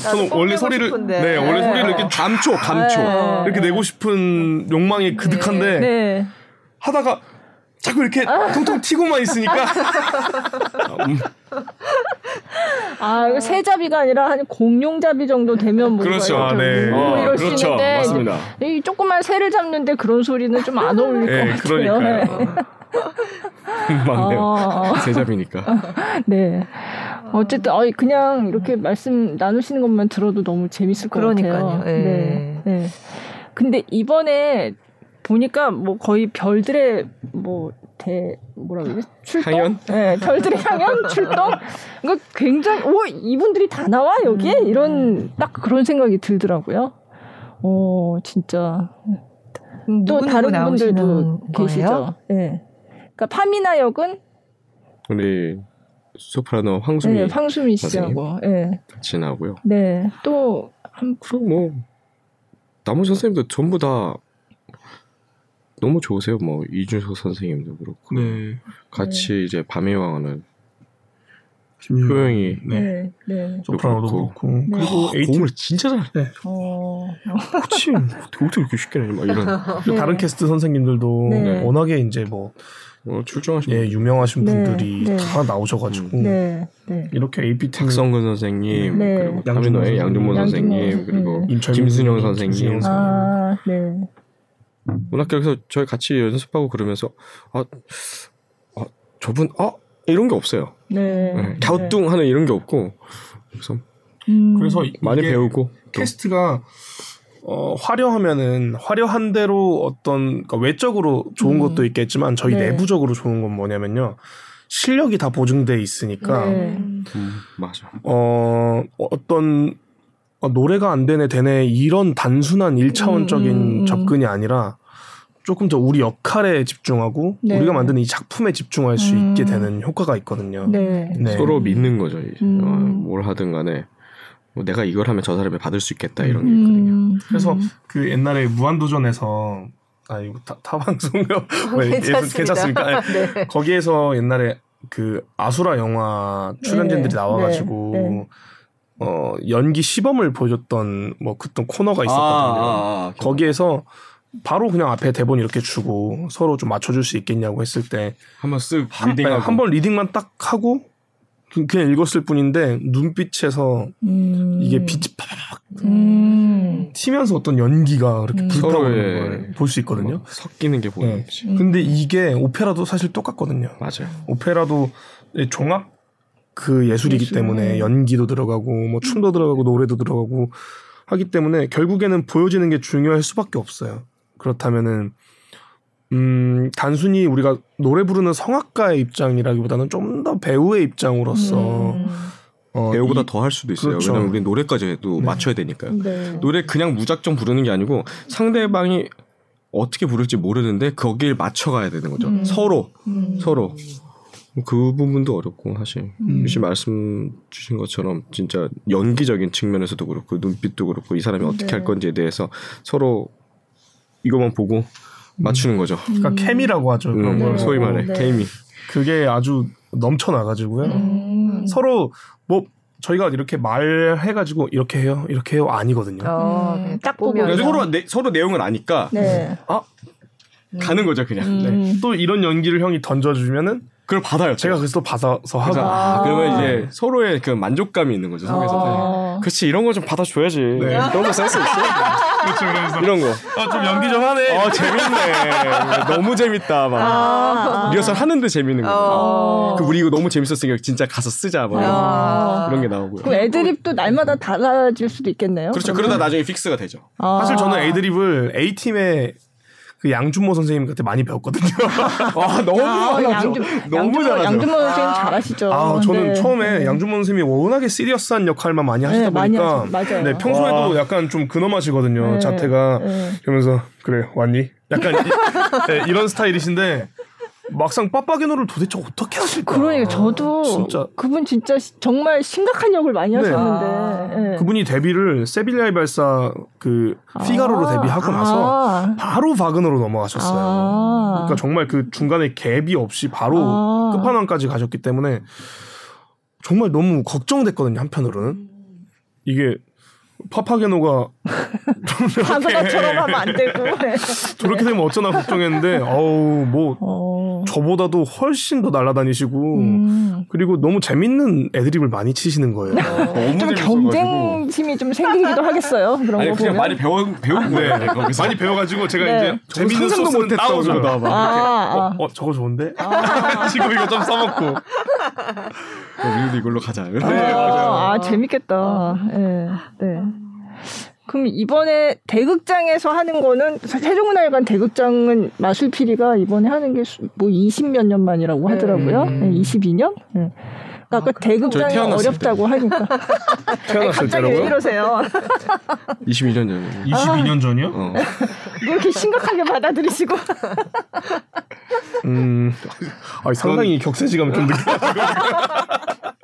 저는 원래 소리를 싶은데. 네 원래 소리를 이렇게 감초, 감초. 네. 이렇게 내고 싶은 욕망이 그득한데 네. 하다가 자꾸 이렇게 통통 튀고만 있으니까 음, 아, 이거 세 잡이가 아니라 한 공룡 잡이 정도 되면 뭔가 그렇죠. 이렇게 아, 네. 어, 이럴 수 그렇죠. 있는데 맞습니다. 이 조그만 새를 잡는데 그런 소리는 좀 안 어울릴 네, 것 같아요. 그러니까요. 맞네요. 어, 세잡이니까. 네. 어쨌든 어이 그냥 이렇게 말씀 나누시는 것만 들어도 너무 재밌을 것 그러니까요. 같아요. 예. 네. 네. 근데 이번에 보니까 뭐 거의 별들의 뭐 대 뭐라 그러지 출동? 향연? 네, 별들의 향연 출동. 이거 굉장히 오 이분들이 다 나와 여기에 음. 이런 딱 그런 생각이 들더라고요. 어 진짜 음, 또 다른 분들도? 계시죠. 네. 그러니까 파미나 역은 우리 소프라노 황수미 네, 황수미 씨하고, 네, 같이 나오고요. 네, 또 한, 그리고 뭐 나머지 선생님도 전부 다 너무 좋으세요. 뭐 이준석 선생님도 그렇고 네. 같이 이제 밤의 왕은. 효영이 네. 네. 네. 소프라노도 그렇고. 그렇고 그리고 에이티 고음을 진짜 잘해. 어. 그치 어떻게 어떻게 이렇게 쉽게 내냐 막 이런 그리고 다른 캐스트 선생님들도 네. 워낙에 이제 뭐 어, 출중하신 예, 분. 유명하신 네, 분들이 네. 다 나오셔가지고 네. 네. 이렇게 AP 팀 박성근 선생님 네. 그리고 타미노의 양준모 선생님. 선생님 그리고 선생님. 임철민 김순영 선생님, 선생님 김순영 아, 네. 문학교에서 저희 같이 연습하고 그러면서 아, 아 저분 아 이런 게 없어요. 네. 네. 갸우뚱하는 이런 게 없고 그래서 음. 그래서 많이 배우고 또 캐스트가 어, 화려하면은 화려한 대로 어떤 그러니까 외적으로 좋은 음. 것도 있겠지만 저희 네. 내부적으로 좋은 건 뭐냐면요 실력이 다 보증돼 있으니까 네. 음, 맞아. 어 어떤 어, 노래가 안 되네 되네 이런 단순한 일차원적인 음, 음, 음. 접근이 아니라 조금 더 우리 역할에 집중하고 네. 우리가 만드는 이 작품에 집중할 수 음. 있게 되는 효과가 있거든요. 네. 네. 서로 믿는 거죠. 이제. 음. 어, 뭘 하든 간에 뭐 내가 이걸 하면 저 사람이 받을 수 있겠다 이런 게 있거든요. 음. 그래서 음. 그 옛날에 무한도전에서 아 이거 타, 타 방송요 왜, 괜찮습니다. 괜찮습니까? 네. 거기에서 옛날에 그 아수라 영화 출연진들이 네, 나와가지고 네, 네. 어 연기 시범을 보여줬던 뭐 그 어떤 코너가 아, 있었거든요. 거기에서 바로 그냥 앞에 대본 이렇게 주고 서로 좀 맞춰줄 수 있겠냐고 했을 때 한번 쓱 reading하고 한 번 reading만 딱 하고 그- 그냥 읽었을 뿐인데 눈빛에서 음. 이게 빛이 팍 음. 튀면서 어떤 연기가 그렇게 음. 불타오르는 걸 볼 수 있거든요. 뭐 섞이는 게 보이는 네. 거지. 음. 근데 이게 오페라도 사실 똑같거든요. 맞아요. 오페라도 종합 그 예술이기 예술. 때문에 연기도 들어가고 뭐 춤도 들어가고 노래도 들어가고 하기 때문에 결국에는 보여지는 게 중요할 수밖에 없어요. 그렇다면은 음 단순히 우리가 노래 부르는 성악가의 입장이라기보다는 좀 더 배우의 입장으로서 음. 어, 배우보다 이- 더할 수도 있어요. 그렇죠. 왜냐면 우리 노래까지 해도 맞춰야 되니까요. 네. 노래 그냥 무작정 부르는 게 아니고 상대방이 어떻게 부를지 모르는데 거기에 맞춰가야 되는 거죠. 음. 서로 음. 서로 그 부분도 어렵고 사실 음. 유씨 말씀 주신 것처럼 진짜 연기적인 측면에서도 그렇고 눈빛도 그렇고 이 사람이 어떻게 네. 할 건지에 대해서 서로 이것만 보고 맞추는 거죠. 그러니까 케미라고 하죠. 그런 음, 걸 네. 소위 말해 네. 케미. 그게 아주 넘쳐나가지고요. 음. 서로 뭐 저희가 이렇게 말해가지고 이렇게 해요, 이렇게 해요 아니거든요. 어, 음, 그냥 딱딱 보면. 서로 내, 서로 내용은 아니까 네. 아 가는 거죠 그냥. 음. 네. 또 이런 연기를 형이 던져주면은 그걸 받아요. 제가 그래서 또 받아서 하고 그래서 아, 아. 그러면 이제 서로의 그 만족감이 있는 거죠 속에서. 아. 그렇지 이런 거 좀 받아줘야지. 그런 거 센스 있어. 그렇죠. 그래서 이런 거. 아, 좀 연기 좀 하네. 어 재밌네. 너무 재밌다 막. 아. 리허설 하는데 재밌는 거. 어. 그 우리 이거 너무 재밌었으니까 진짜 가서 쓰자 뭐 이런, 아. 이런 게 나오고요. 그럼 애드립도 날마다 달라질 수도 있겠네요. 그렇죠. 그러면? 그러다 나중에 fix가 되죠. 아. 사실 저는 애드립을 A 팀의 그 양준모 선생님 그때 많이 배웠거든요. 와 너무 아, 잘하죠. 양준, 너무 양준모, 잘하죠. 양준모 선생님 잘하시죠. 아, 저는 네. 처음에 네. 양준모 선생님이 워낙에 serious한 역할만 많이 하시다 네, 많이 보니까 하죠. 맞아요. 네, 평소에도 와. 약간 좀 근엄하시거든요. 네, 자태가 네. 그러면서 그래 왔니? 약간 이, 네, 이런 스타일이신데 막상 빠빠게노를 도대체 어떻게 하실까? 그러니까 저도 진짜 그분 진짜 시- 정말 심각한 역을 많이 네. 하셨는데 아. 예. 그분이 데뷔를 세빌리아의 발사 그 피가로로 아. 데뷔하고 나서 아. 바로 바그너로 넘어가셨어요. 아. 그러니까 정말 그 중간에 갭이 없이 바로 아. 끝판왕까지 가셨기 때문에 정말 너무 걱정됐거든요 한편으로는 이게 파파게노가 좀 바그너처럼 하면 안 되고. 네. 저렇게 되면 어쩌나 걱정했는데 어우 뭐 어. 저보다도 훨씬 더 날아다니시고 음. 그리고 너무 재밌는 애드립을 많이 치시는 거예요. 너무 좀 재밌어가지고. 경쟁심이 좀 생기기도 하겠어요. 그런 아니 거 그냥 보면. 많이 배워 배운 거예요. 네. 많이 배워가지고 제가 네. 이제 재밌는 상상도 소스는 못했던 따오죠. 거다, 막. 아, 어, 아. 어, 저거 좋은데? 지금 이거 좀 써먹고. 어, 우리도 이걸로 가자. 네, 맞아요. 아, 아, 재밌겠다. 예, 네. 그럼 이번에 대극장에서 하는 거는 세종문화회관 대극장은 마술피리가 이번에 하는 게 뭐 20몇 년 만이라고 하더라고요. 음. 네, 22년? 네. 아까 저희 대극장이 태어났을 어렵다고 하니까 태어났을 갑자기 왜 때라고요? 이러세요? 22년 전에. 22년 전이요? 어. 왜 이렇게 심각하게 받아들이시고 음, 아, 상당히 격세지감 좀 느껴.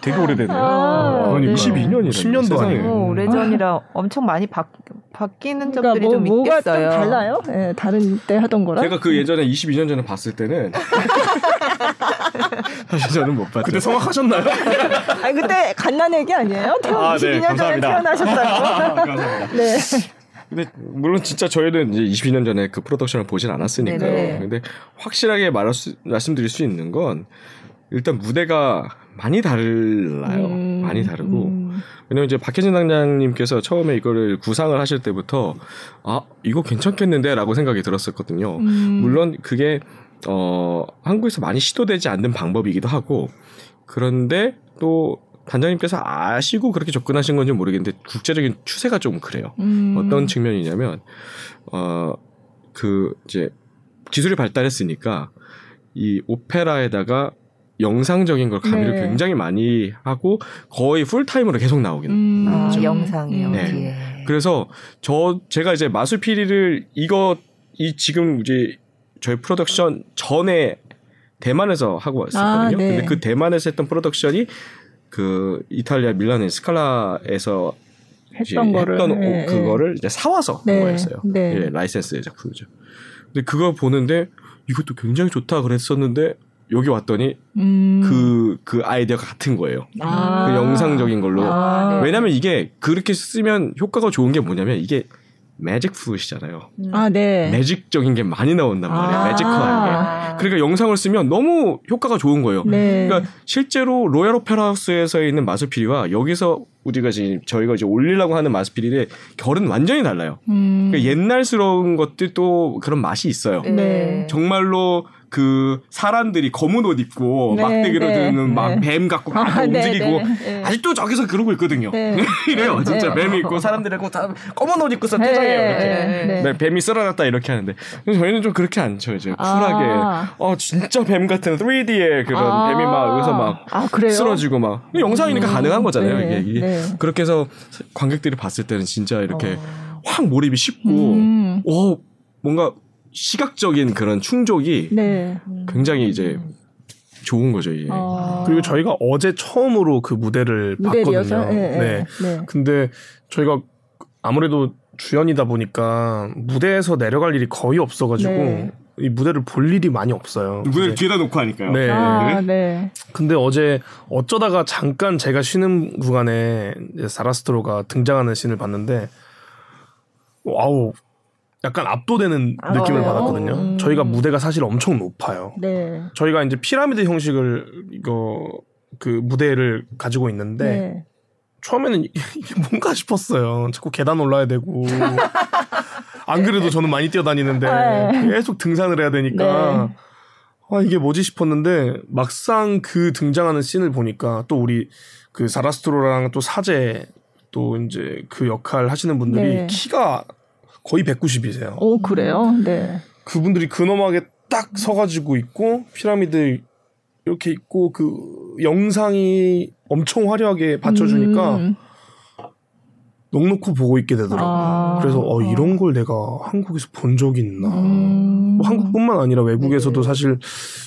되게 오래됐네요. 아, 그러니까 네. 22년이라니. 10년도 세상에. 아니에요. 어, 오래전이라 엄청 많이 바, 바뀌는 그러니까 점들이 뭐, 좀 뭐가 좀 있겠어요. 달라요? 예, 다른 때 하던 거랑 제가 그 예전에 22년 전에 봤을 때는 사실 저는 못 봤죠. 그때 성악하셨나요? 아니 그때 갓난 애기 아니에요? 태어 아, 네, 22년 전에 감사합니다. 태어나셨다고. 감사합니다. 네. 근데 물론 진짜 저희는 이제 22년 전에 그 프로덕션을 보진 않았으니까요. 네네. 근데 확실하게 말할 수, 말씀드릴 수 있는 건 일단 무대가 많이 달라요. 음, 많이 다르고 음. 왜냐면 이제 박혜진 당장님께서 처음에 이거를 구상을 하실 때부터 아 이거 괜찮겠는데 라고 생각이 들었었거든요. 음. 물론 그게 어 한국에서 많이 시도되지 않는 방법이기도 하고 그런데 또 단장님께서 아시고 그렇게 접근하신 건지 모르겠는데 국제적인 추세가 좀 그래요. 음. 어떤 측면이냐면 어 그 이제 기술이 발달했으니까 이 오페라에다가 영상적인 걸 가미를 네. 굉장히 많이 하고 거의 풀타임으로 계속 나오긴 음. 아, 그렇죠. 영상이요. 네. 뒤에. 그래서 저 제가 이제 마술피리를 이거 이 지금 이제 저희 프로덕션 전에 대만에서 하고 왔었거든요. 아, 네. 근데 그 대만에서 했던 프로덕션이 그 이탈리아 밀란의 스칼라에서 했던 거를 했던 예, 오- 그거를 이제 사와서 네, 한 거였어요. 네. 예, 라이센스의 작품이죠. 근데 그거 보는데 이것도 굉장히 좋다 그랬었는데 여기 왔더니 음. 그그 아이디어가 같은 거예요. 아. 그 영상적인 걸로. 아. 네. 왜냐면 이게 그렇게 쓰면 효과가 좋은 게 뭐냐면 이게 매직 푸시잖아요. 아, 네. magic적인 게 많이 나온단 말이에요. 아. magical하게. 아. 그러니까 영상을 쓰면 너무 효과가 좋은 거예요. 네. 그러니까 실제로 로얄 오페라 하우스에서 있는 마술피리와 여기서 우리가 지금 저희가 이제 올리려고 하는 마술피리의 결은 완전히 달라요. 음. 그러니까 옛날스러운 것들도 그런 맛이 있어요. 네. 정말로 그 사람들이 검은 옷 입고 네, 막대기로 네, 드는 막 네. 뱀 갖고 막 아, 네, 움직이고 네, 네. 아직도 저기서 그러고 있거든요. 네. 이래요, 진짜 네. 뱀이 있고 사람들하고 다 검은 옷 입고서 네, 퇴장해요. 이렇게. 네, 네. 네, 뱀이 쓰러졌다 이렇게 하는데 저희는 좀 그렇게 안 쳐요. 이제 아. 쿨하게 어 진짜 뱀 같은 3D의 그런 아. 뱀이 막 여기서 막 아, 그래요? 쓰러지고 막 영상이니까 가능한 거잖아요. 네, 이게, 이게. 네. 그렇게 해서 관객들이 봤을 때는 진짜 이렇게 어. 확 몰입이 쉽고 음. 오 뭔가 시각적인 그런 충족이 네. 굉장히 이제 좋은 거죠 이게. 어. 그리고 저희가 어제 처음으로 그 무대를 무대 봤거든요. 네, 네. 네. 네. 근데 저희가 아무래도 주연이다 보니까 무대에서 내려갈 일이 거의 없어가지고 네. 이 무대를 볼 일이 많이 없어요. 무대를 근데- 뒤에다 놓고 하니까요. 네. 아, 네. 근데 어제 어쩌다가 잠깐 제가 쉬는 구간에 사라스트로가 등장하는 씬을 봤는데 와우 약간 압도되는 아, 느낌을 그래요? 받았거든요. 음. 저희가 무대가 사실 엄청 높아요. 네. 저희가 이제 피라미드 형식을 이거 그 무대를 가지고 있는데 네. 처음에는 이- 이게 뭔가 싶었어요. 자꾸 계단 올라야 되고 안 그래도 저는 많이 뛰어다니는데 네. 계속 등산을 해야 되니까 아 이게 뭐지 싶었는데 막상 그 등장하는 씬을 보니까 또 우리 그 사라스트로랑 또 사제 또 이제 그 역할 하시는 분들이 네. 키가 거의 190이세요. 오, 그래요? 네. 그분들이 근엄하게 딱 서가지고 있고 피라미드 이렇게 있고 그 영상이 엄청 화려하게 받쳐주니까 음. 넉넉히 보고 있게 되더라고요. 아. 그래서 어, 이런 걸 내가 한국에서 본 적이 있나. 음. 뭐 한국뿐만 아니라 외국에서도 사실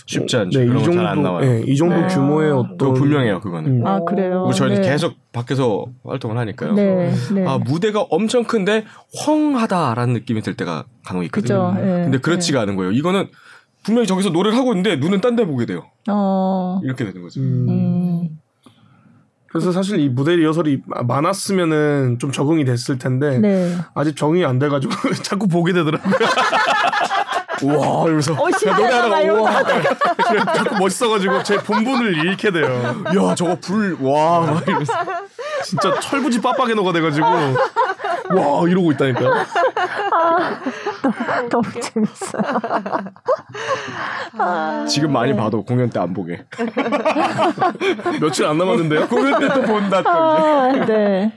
쉽지 않죠. 네, 그런 이건 정도, 잘안 나와요. 네, 이 정도 네. 규모의 아. 어떤 또 분명해요 그거는. 음. 아, 그래요? 우리 저희는 네. 계속 밖에서 활동을 하니까요. 네. 네. 아 무대가 엄청 큰데 헝하다라는 느낌이 들 때가 간혹 있거든요. 그죠. 네. 근데 그렇지가 않은 거예요. 이거는 분명히 저기서 노래를 하고 있는데 눈은 딴 데 보게 돼요. 어. 이렇게 되는 거죠. 음. 음. 그래서 사실 이 무대 리허설이 많았으면은 좀 적응이 됐을 텐데 네. 아직 적응이 안 돼가지고 자꾸 보게 되더라고요. 와 이러면서 어, 신기하다. 이러면서 자꾸 멋있어가지고 제 본분을 잃게 돼요. 야 저거 불와 막 이러면서 진짜 철부지 빡빡이너가 돼가지고 와 이러고 있다니까 요. 너무 재밌어요. 지금 많이 봐도 공연 때 안 보게. 며칠 안 남았는데요. 공연 때 또 본다 또. 아, 네.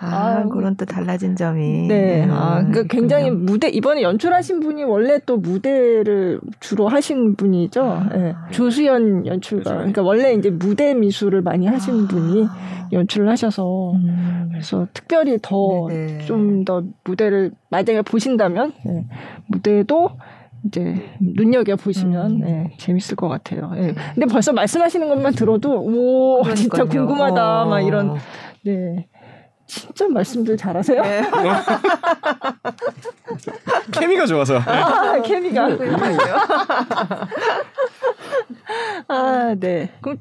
아, 그런 또 달라진 점이. 네. 음, 아, 그러니까 굉장히. 무대 이번에 연출하신 분이 원래 또 무대를 주로 하신 분이죠. 예. 조수연 연출가. 그러니까 원래 이제 무대 미술을 많이 하신 분이 연출을 하셔서 음. 그래서 특별히 더 네네. 좀더 무대를 만약에 보신다면 예, 무대도 이제 눈여겨 보시면 음. 예, 재밌을 것 같아요. 예. 근데 벌써 말씀하시는 것만 들어도 오 진짜 그러니까요. 궁금하다 막 어. 이런 네 진짜 말씀들 잘하세요. 네. 케미가 좋아서. 아, 케미가. 아, 아, 네. 그,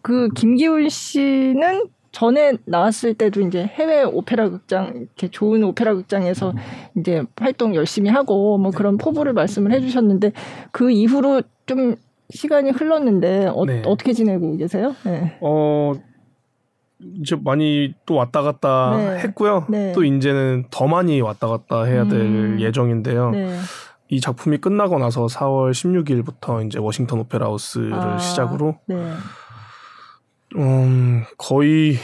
그 김기훈 씨는 전에 나왔을 때도 이제 해외 오페라 극장 이렇게 좋은 오페라 극장에서 이제 활동 열심히 하고 뭐 그런 포부를 말씀을 해주셨는데 그 이후로 좀 시간이 흘렀는데 어, 네. 어떻게 지내고 계세요? 네. 어 이제 많이 또 왔다 갔다 네. 했고요. 네. 또 이제는 더 많이 왔다 갔다 해야 될 음. 예정인데요. 네. 이 작품이 끝나고 나서 4월 16일부터 이제 워싱턴 오페라 하우스를 아. 시작으로 네. 음, 거의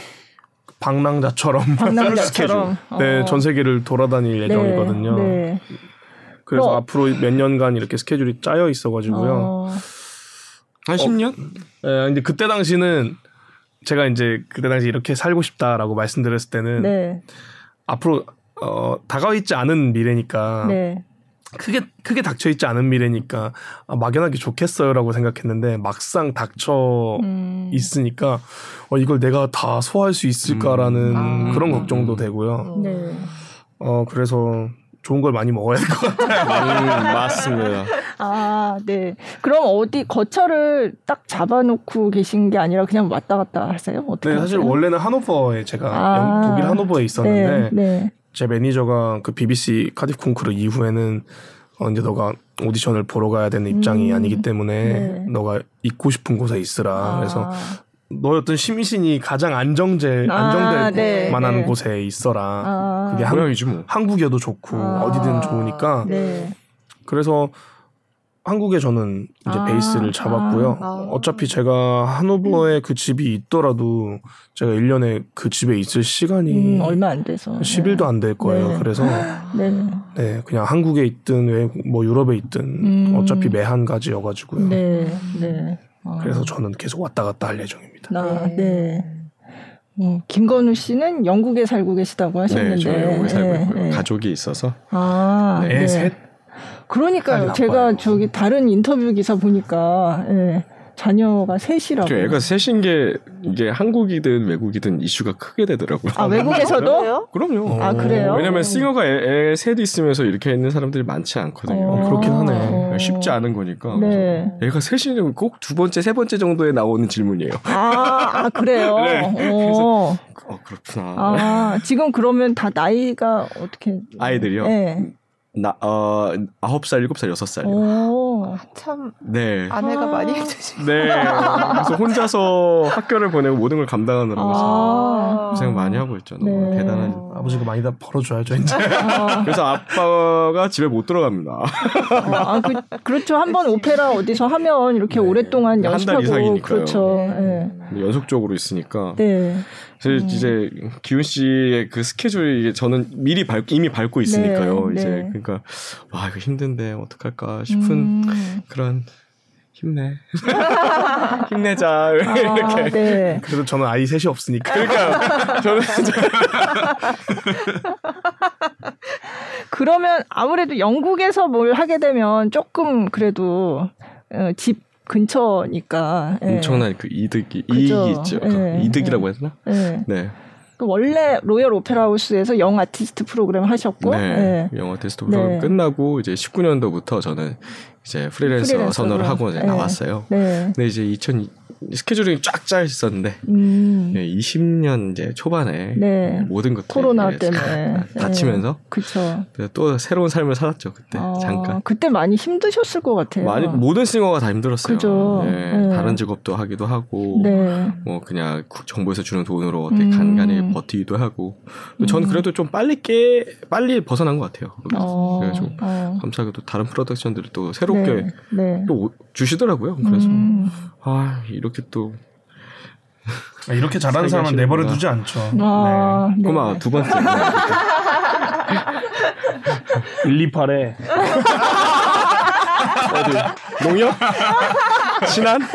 방랑자처럼 방랑자처럼. 스케줄. 네, 어. 전 세계를 돌아다닐 예정이거든요. 네. 네. 그래서 그럼- 앞으로 몇 년간 이렇게 스케줄이 짜여 있어가지고요. 어, 한 10년? 예, 근데 그때 당시는 제가 이제 그때 당시 이렇게 살고 싶다라고 말씀드렸을 때는 네. 앞으로 어, 다가와 있지 않은 미래니까 네. 크게 크게 닥쳐 있지 않은 미래니까 아, 막연하게 좋겠어요라고 생각했는데 막상 닥쳐 음. 있으니까 어, 이걸 내가 다 소화할 수 있을까라는 음. 아. 그런 걱정도 되고요. 네. 어 그래서 좋은 걸 많이 먹어야 될 것 같아요. 음, 맞습니다. 아, 네. 그럼 어디 거처를 딱 잡아놓고 계신 게 아니라 그냥 왔다 갔다 하세요? 어떻게 네, 사실 하세요? 원래는 하노버에 제가 아. 영- 독일 하노버에 있었는데 네, 네. 제 매니저가 그 BBC 카디프 콩쿠르 이후에는 어, 이제 너가 오디션을 보러 가야 되는 입장이 음. 아니기 때문에 네. 너가 있고 싶은 곳에 있으라. 아. 그래서 너의 어떤 심신이 가장 안정제 아, 안정될 네, 만한 네. 곳에 있어라. 아, 그게 한, 고향이지 뭐. 한국이어도 좋고 아. 어디든 좋으니까 네. 그래서 한국에 저는 이제 아. 베이스를 잡았고요. 아. 어차피 제가 하노버에 그 집이 있더라도 제가 1년에 그 집에 있을 시간이 음, 얼마 안 돼서. 10일도 안될 거예요. 네. 그래서 네. 네, 그냥 한국에 있든 외국 뭐 유럽에 있든 음. 어차피 매한 가지여 가지고요. 네. 네. 아. 그래서 저는 계속 왔다 갔다 할 예정입니다. 나, 네. 음, 김건우 씨는 영국에 살고 계시다고 하셨는데. 네, 저희 영국에 살고 네, 있고요. 네. 가족이 있어서 아, 애 네. 셋? 그러니까요. 제가. 저기 다른 인터뷰 기사 보니까 예, 자녀가 셋이라고. 저 애가 셋인 게 이게 한국이든 외국이든 이슈가 크게 되더라고요. 아 외국에서도? 그래요? 그럼요. 아 그래요? 왜냐면 싱어가 애, 애 셋 있으면서 이렇게 있는 사람들이 많지 않거든요. 어, 그렇긴 하네. 쉽지 않은 거니까. 네. 그래서 애가 셋이면 꼭 두 번째, 세 번째 정도에 나오는 질문이에요. 아, 아 그래요. 네. 어. 어, 그렇구나. 아 지금 그러면 다 나이가 어떻게? 아이들이요? 네. 나, 어, 아홉 살, 일곱 살, 여섯 살이요. 오. 참 네. 아내가 아. 많이 힘드시. 네. 그래서 혼자서 학교를 보내고 모든 걸 감당하느라고 아. 고생 많이 하고 있죠. 너무 네. 대단한. 아버지가 많이 다 벌어줘야죠 이제. 아, 그래서 아빠가 집에 못 들어갑니다. 아, 그, 그렇죠. 한 번 오페라 어디서 하면 이렇게 네. 오랫동안 한달 연습하고 이상이니까요. 그렇죠. 예. 연속적으로 있으니까. 네. 그래서 이제 기훈 씨의 그 스케줄이 저는 미리 밟 이미 밟고 있으니까요. 네, 이제 네. 그러니까 와 이거 힘든데 어떡할까 싶은 음. 그런 힘내 힘내자 아, 이렇게 네. 그래도 저는 아이 셋이 없으니까. 그러니까 저는 그러면 아무래도 영국에서 뭘 하게 되면 조금 그래도 어, 집 근처니까 예. 엄청난 그 이득이 그죠. 이익이 있죠. 예, 이득이라고 예. 해야 되나? 예. 네. 그 원래 로열 오페라 하우스에서 영 아티스트 프로그램 하셨고 네. 예. 테스트 네. 프로그램 끝나고 이제 19년도부터 저는 이제 프리랜서 프리랜서로. 선언을 하고 이제 네. 나왔어요. 네. 근데 이제 2000 스케줄이 쫙 짜 있었는데 음. 예, 20년 이제 초반에 네. 모든 것들이 코로나 때문에. 싹 닫히면서 그렇죠. 그래서 또 새로운 삶을 살았죠 그때 아, 잠깐 그때 많이 힘드셨을 것 같아요. 많이 모든 싱어가 다 힘들었어요. 그죠. 예, 네. 다른 직업도 하기도 하고 네. 뭐 그냥 국- 정부에서 주는 돈으로 어떻게 음. 간간히 버티기도 하고 저는 음. 그래도 좀 빨리 깨 빨리 벗어난 것 같아요. 어, 그래가지고 어. 감사하게도 다른 프로덕션들이 또 새 롭게 네. 네. 또 오- 주시더라고요. 그래서 음. 아 이렇게 또 이렇게 잘하는 사람은. 내버려 두지 않죠. 아, 네. 꼬마 두 번째 네. 1, 2, 8에 어디 농협 신안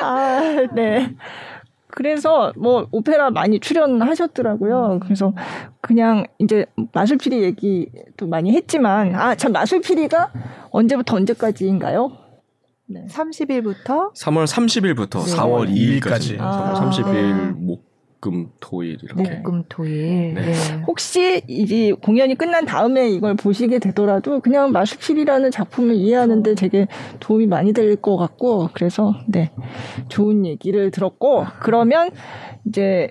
아, 네. 그래서 뭐 오페라 많이 출연하셨더라고요. 그래서 그냥 이제 마술피리 얘기도 많이 했지만 아 참 마술피리가 언제부터 언제까지인가요? 네. 30일부터 3월 30일부터 네. 4월 2일까지 아. 3월 30일 목 금 토일 이렇게. 네. 목금 토일. 네. 네. 혹시 이제 공연이 끝난 다음에 이걸 보시게 되더라도 그냥 마술필이라는 작품을 이해하는데 되게 도움이 많이 될 것 같고 그래서 네 좋은 얘기를 들었고 그러면 이제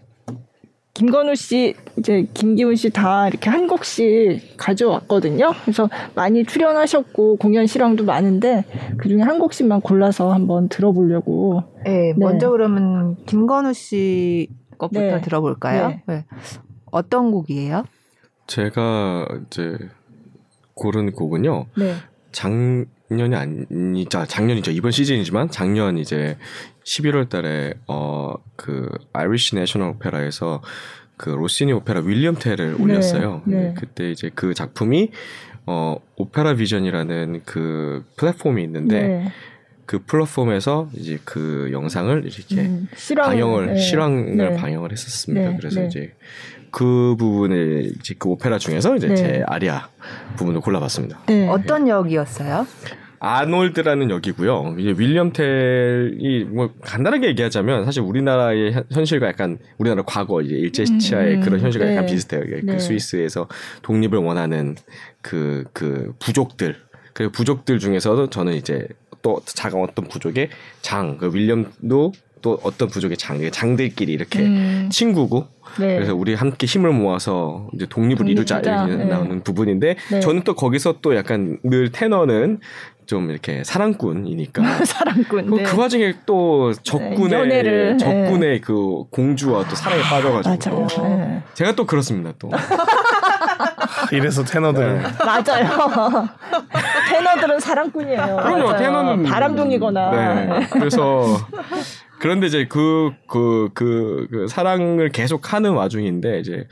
김건우 씨 이제 김기훈 씨 다 이렇게 한 곡씩 가져왔거든요. 그래서 많이 출연하셨고 공연 실황도 많은데 그 중에 한 곡씩만 골라서 한번 들어보려고. 네, 먼저 그러면 김건우 씨 것부터 네. 들어볼까요? 네. 네. 어떤 곡이에요? 제가 이제 고른 곡은요. 네. 작년이 아니자 작년이죠 이번 시즌이지만 작년 이제 11월 달에 어그 아이리시 내셔널 오페라에서 그 로시니 오페라 윌리엄 텔을 네, 올렸어요. 네. 그때 이제 그 작품이 어 오페라 비전이라는 그 플랫폼이 있는데 네. 그 플랫폼에서 이제 그 영상을 이렇게 음, 실황, 방영을 네. 실황을 네. 방영을 했었습니다. 네, 그래서 네. 이제 그 부분을 이제 그 오페라 중에서 이제 네. 제 아리아 부분을 골라봤습니다. 네. 어떤 역이었어요? 아놀드라는 역이고요. 이제 윌리엄 텔이 뭐 간단하게 얘기하자면 사실 우리나라의 현- 현실과 약간 우리나라 과거 이제 일제시차의 음, 그런 현실과 네. 약간 비슷해요. 네. 그 스위스에서 독립을 원하는 그그 부족들 그 부족들 중에서도 저는 이제 또 작은 어떤 부족의 장, 그 윌리엄도 또 어떤 부족의 장, 그 장들끼리 이렇게 음, 친구고 네. 그래서 우리 함께 힘을 모아서 이제 독립을 이루자. 이렇게 네. 나오는 부분인데 네. 저는 또 거기서 또 약간 늘 테너는 좀 이렇게 사랑꾼이니까 사랑꾼. 그- 네. 그 와중에 또 적군의 연애를, 적군의 그 공주와 또 사랑에 빠져가지고 맞아요. 네. 제가 또 그렇습니다 또 이래서 테너들 네. 맞아요. 테너들은 사랑꾼이에요. 그럼요. 테너는 바람둥이거나. 네. 그래서 그런데 이제 그그 그 그 사랑을 계속 하는 와중인데 이제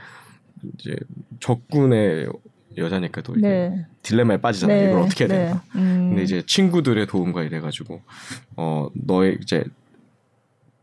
이제 적군의 여자니까 또 네. 딜레마에 빠지잖아요. 이걸 어떻게 해야 네. 되나. 음. 근데 이제 친구들의 도움과 이래가지고 어 너의 이제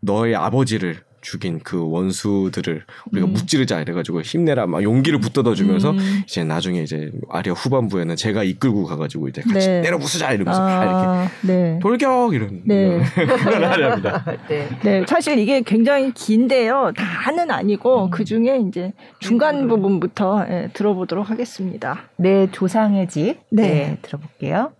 너의 아버지를 죽인 그 원수들을 우리가 음. 무찌르자 이래가지고 힘내라 막 용기를 붙들어 주면서 음. 이제 나중에 이제 아리아 후반부에는 제가 이끌고 가가지고 이제 같이 네. 때려 부수자 이러면서 다 이렇게 아, 네. 돌격 이런 네. 그런 아리아입니다. 네. 네, 사실 이게 굉장히 긴데요. 다는 아니고 음. 그 중에 이제 중간 부분부터 예, 들어보도록 하겠습니다. 내 조상의 집. 네. 네, 들어볼게요.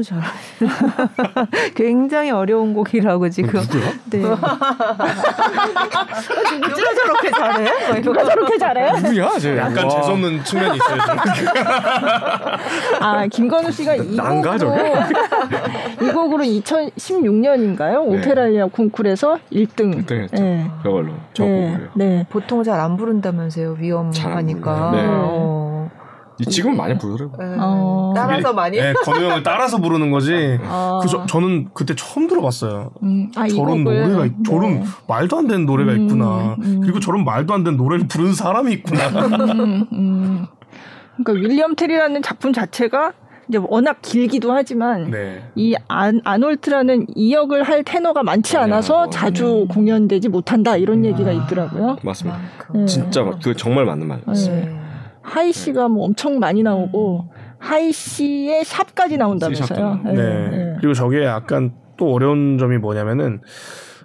너무 잘. 굉장히 어려운 곡이라고 지금. 누구야? 네. 누가 저렇게 잘해? 누가 저렇게 잘해요? 누구야? 쟤 약간 와. 재수없는 측면이 있어요. 아 김건우 씨가 이 난가, 곡으로 이 곡으로 2016년인가요? 오페라리아 콩쿨에서 1등. 1등 했죠. 네. 그걸로 저 네. 곡을요. 네. 보통 잘 안 부른다면서요. 위험하니까. 네. 어. 지금 많이 부르더라고. 네. 어. 따라서 많이. 네, 건우 형을 따라서 부르는 거지. 아. 그 저, 저는 그때 처음 들어봤어요. 음, 아, 이 저런. 노래가 있- 저런 네. 말도 안 되는 노래가 음, 있구나. 음. 그리고 저런 말도 안 되는 노래를 부르는 사람이 있구나. 음, 음. 그러니까 윌리엄 테리라는 작품 자체가 이제 워낙 길기도 하지만 네. 이 안, 아놀트라는 이 역을 할 테너가 많지 많이 않아서 하고. 자주 공연되지 못한다 이런 얘기가 있더라고요. 맞습니다. 네. 진짜 막그 정말 맞는 말이었어요. 네. 하이 씨가 뭐 엄청 많이 나오고 high C의 sharp까지 나온다면서요. sharp도 네. 네. 네. 그리고 저게 약간 또 어려운 점이 뭐냐면은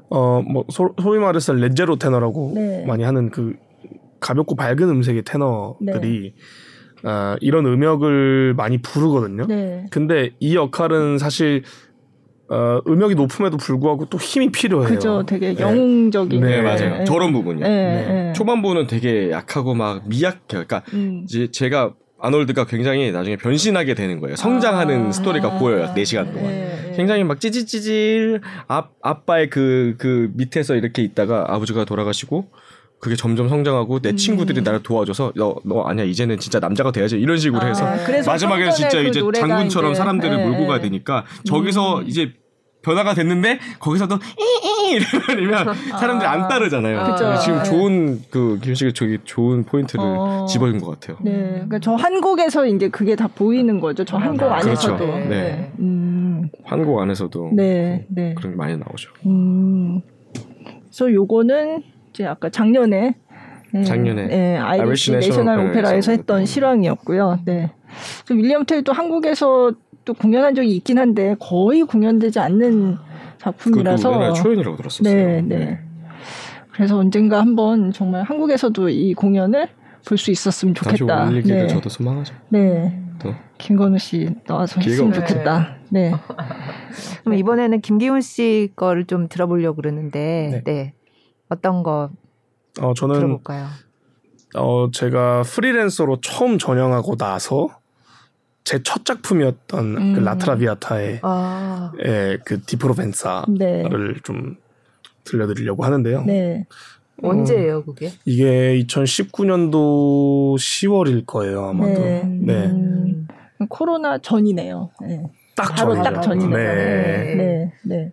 어뭐 소위 말해서 leggero 테너라고 네. 많이 하는 그 가볍고 밝은 음색의 테너들이 아, 이런 음역을 많이 부르거든요. 네. 근데 이 역할은 사실 어, 음역이 높음에도 불구하고 또 힘이 필요해요. 그죠. 되게 네. 영웅적인. 네, 네, 맞아요. 네. 저런 부분이요. 네. 네. 초반부는 되게 약하고 막 미약해요. 그러니까 음. 이제 제가 아놀드가 굉장히 나중에 변신하게 되는 거예요. 성장하는 아. 스토리가 보여요. 4시간 동안. 네, 네. 굉장히 막 찌질찌질 아, 아빠의 그, 그 밑에서 이렇게 있다가 아버지가 돌아가시고 그게 점점 성장하고 내 음. 친구들이 나를 도와줘서 너, 너 아니야 이제는 진짜 남자가 돼야지 이런 식으로 아, 해서 전에 진짜 그 이제 장군처럼 이제, 사람들을 예, 몰고 예. 가야 되니까 저기서 음. 이제 변화가 됐는데 거기서도 이이 이러면 사람들이 안 따르잖아요. 그래서 지금 예. 좋은 그 김식이 저기 좋은 포인트를 어. 집어준 것 같아요. 네, 그러니까 저 한국에서 이제 그게 다 보이는 거죠. 저 한국 맞아요. 안에서도. 그렇죠. 네. 네. 음, 한국 안에서도 네, 네. 그런 게 많이 나오죠. 음, 그래서 요거는 이제 아까 작년에 네, 작년에 네, 아이리시 아이리시 내셔널 오페라에서 했던 실황이었고요. 네. 또 윌리엄 텔도 한국에서 또 공연한 적이 있긴 한데 거의 공연되지 않는 작품이라서 초연이라고 들었었어요. 네, 네. 그래서 언젠가 한번 정말 한국에서도 이 공연을 볼 수 있었으면 다시 좋겠다. 올리기를 네. 저도 소망하죠. 네. 또 김건우 씨 나와서 했으면 없죠. 좋겠다. 네. 그럼 이번에는 김기훈 씨 거를 좀 들어보려고 그러는데, 네. 네. 어떤 거 어, 저는 들어볼까요? 어, 제가 프리랜서로 처음 전향하고 나서 제 첫 작품이었던 음. 그 라트라비아타의 아, 예, 그 디프로벤사를 네. 좀 들려드리려고 하는데요. 네. 언제예요, 그게? 이게 2019년도 10월일 거예요, 아마도. 네. 네. 음, 코로나 전이네요. 네. 딱 바로 전이죠. 딱 전이네요. 네. 네. 네.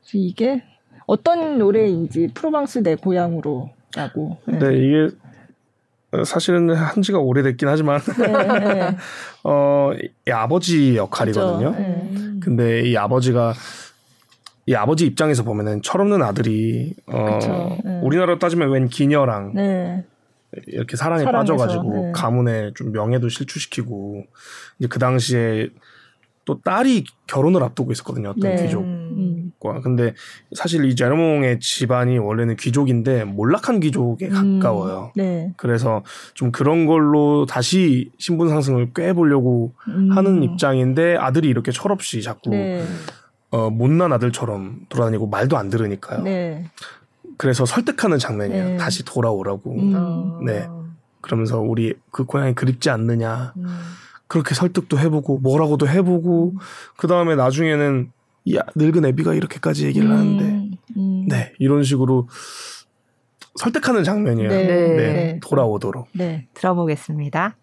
그래서 이게 어떤 노래인지 프로방스 내 고향으로라고. 네. 네, 이게 어, 사실은 한 지가 오래됐긴 하지만 네. 네. 어, 이 아버지 역할이거든요. 그죠. 네. 근데 이 아버지가 이 아버지 입장에서 보면은 철없는 아들이 어 그쵸. 네. 우리나라로 따지면 웬 기녀랑 네. 이렇게 사랑에 사랑해서, 빠져가지고 네. 가문의 좀 명예도 실추시키고 이제 그 당시에 또 딸이 결혼을 앞두고 있었거든요 어떤 네. 귀족 과 음. 근데 사실 이 제르몽의 집안이 원래는 귀족인데 몰락한 귀족에 음. 가까워요 네. 그래서 좀 그런 걸로 다시 신분 상승을 꾀보려고 음. 하는 입장인데 아들이 이렇게 철없이 자꾸 네. 어, 못난 아들처럼 돌아다니고 말도 안 들으니까요. 네. 그래서 설득하는 장면이에요. 네. 다시 돌아오라고. 음. 어. 네. 그러면서 우리 그 고향이 그립지 않느냐. 음. 그렇게 설득도 해보고 뭐라고도 해보고 그 다음에 나중에는 이 늙은 애비가 이렇게까지 얘기를 하는데 음. 음. 네 이런 식으로 설득하는 장면이에요. 네. 네, 네. 돌아오도록. 네. 들어보겠습니다.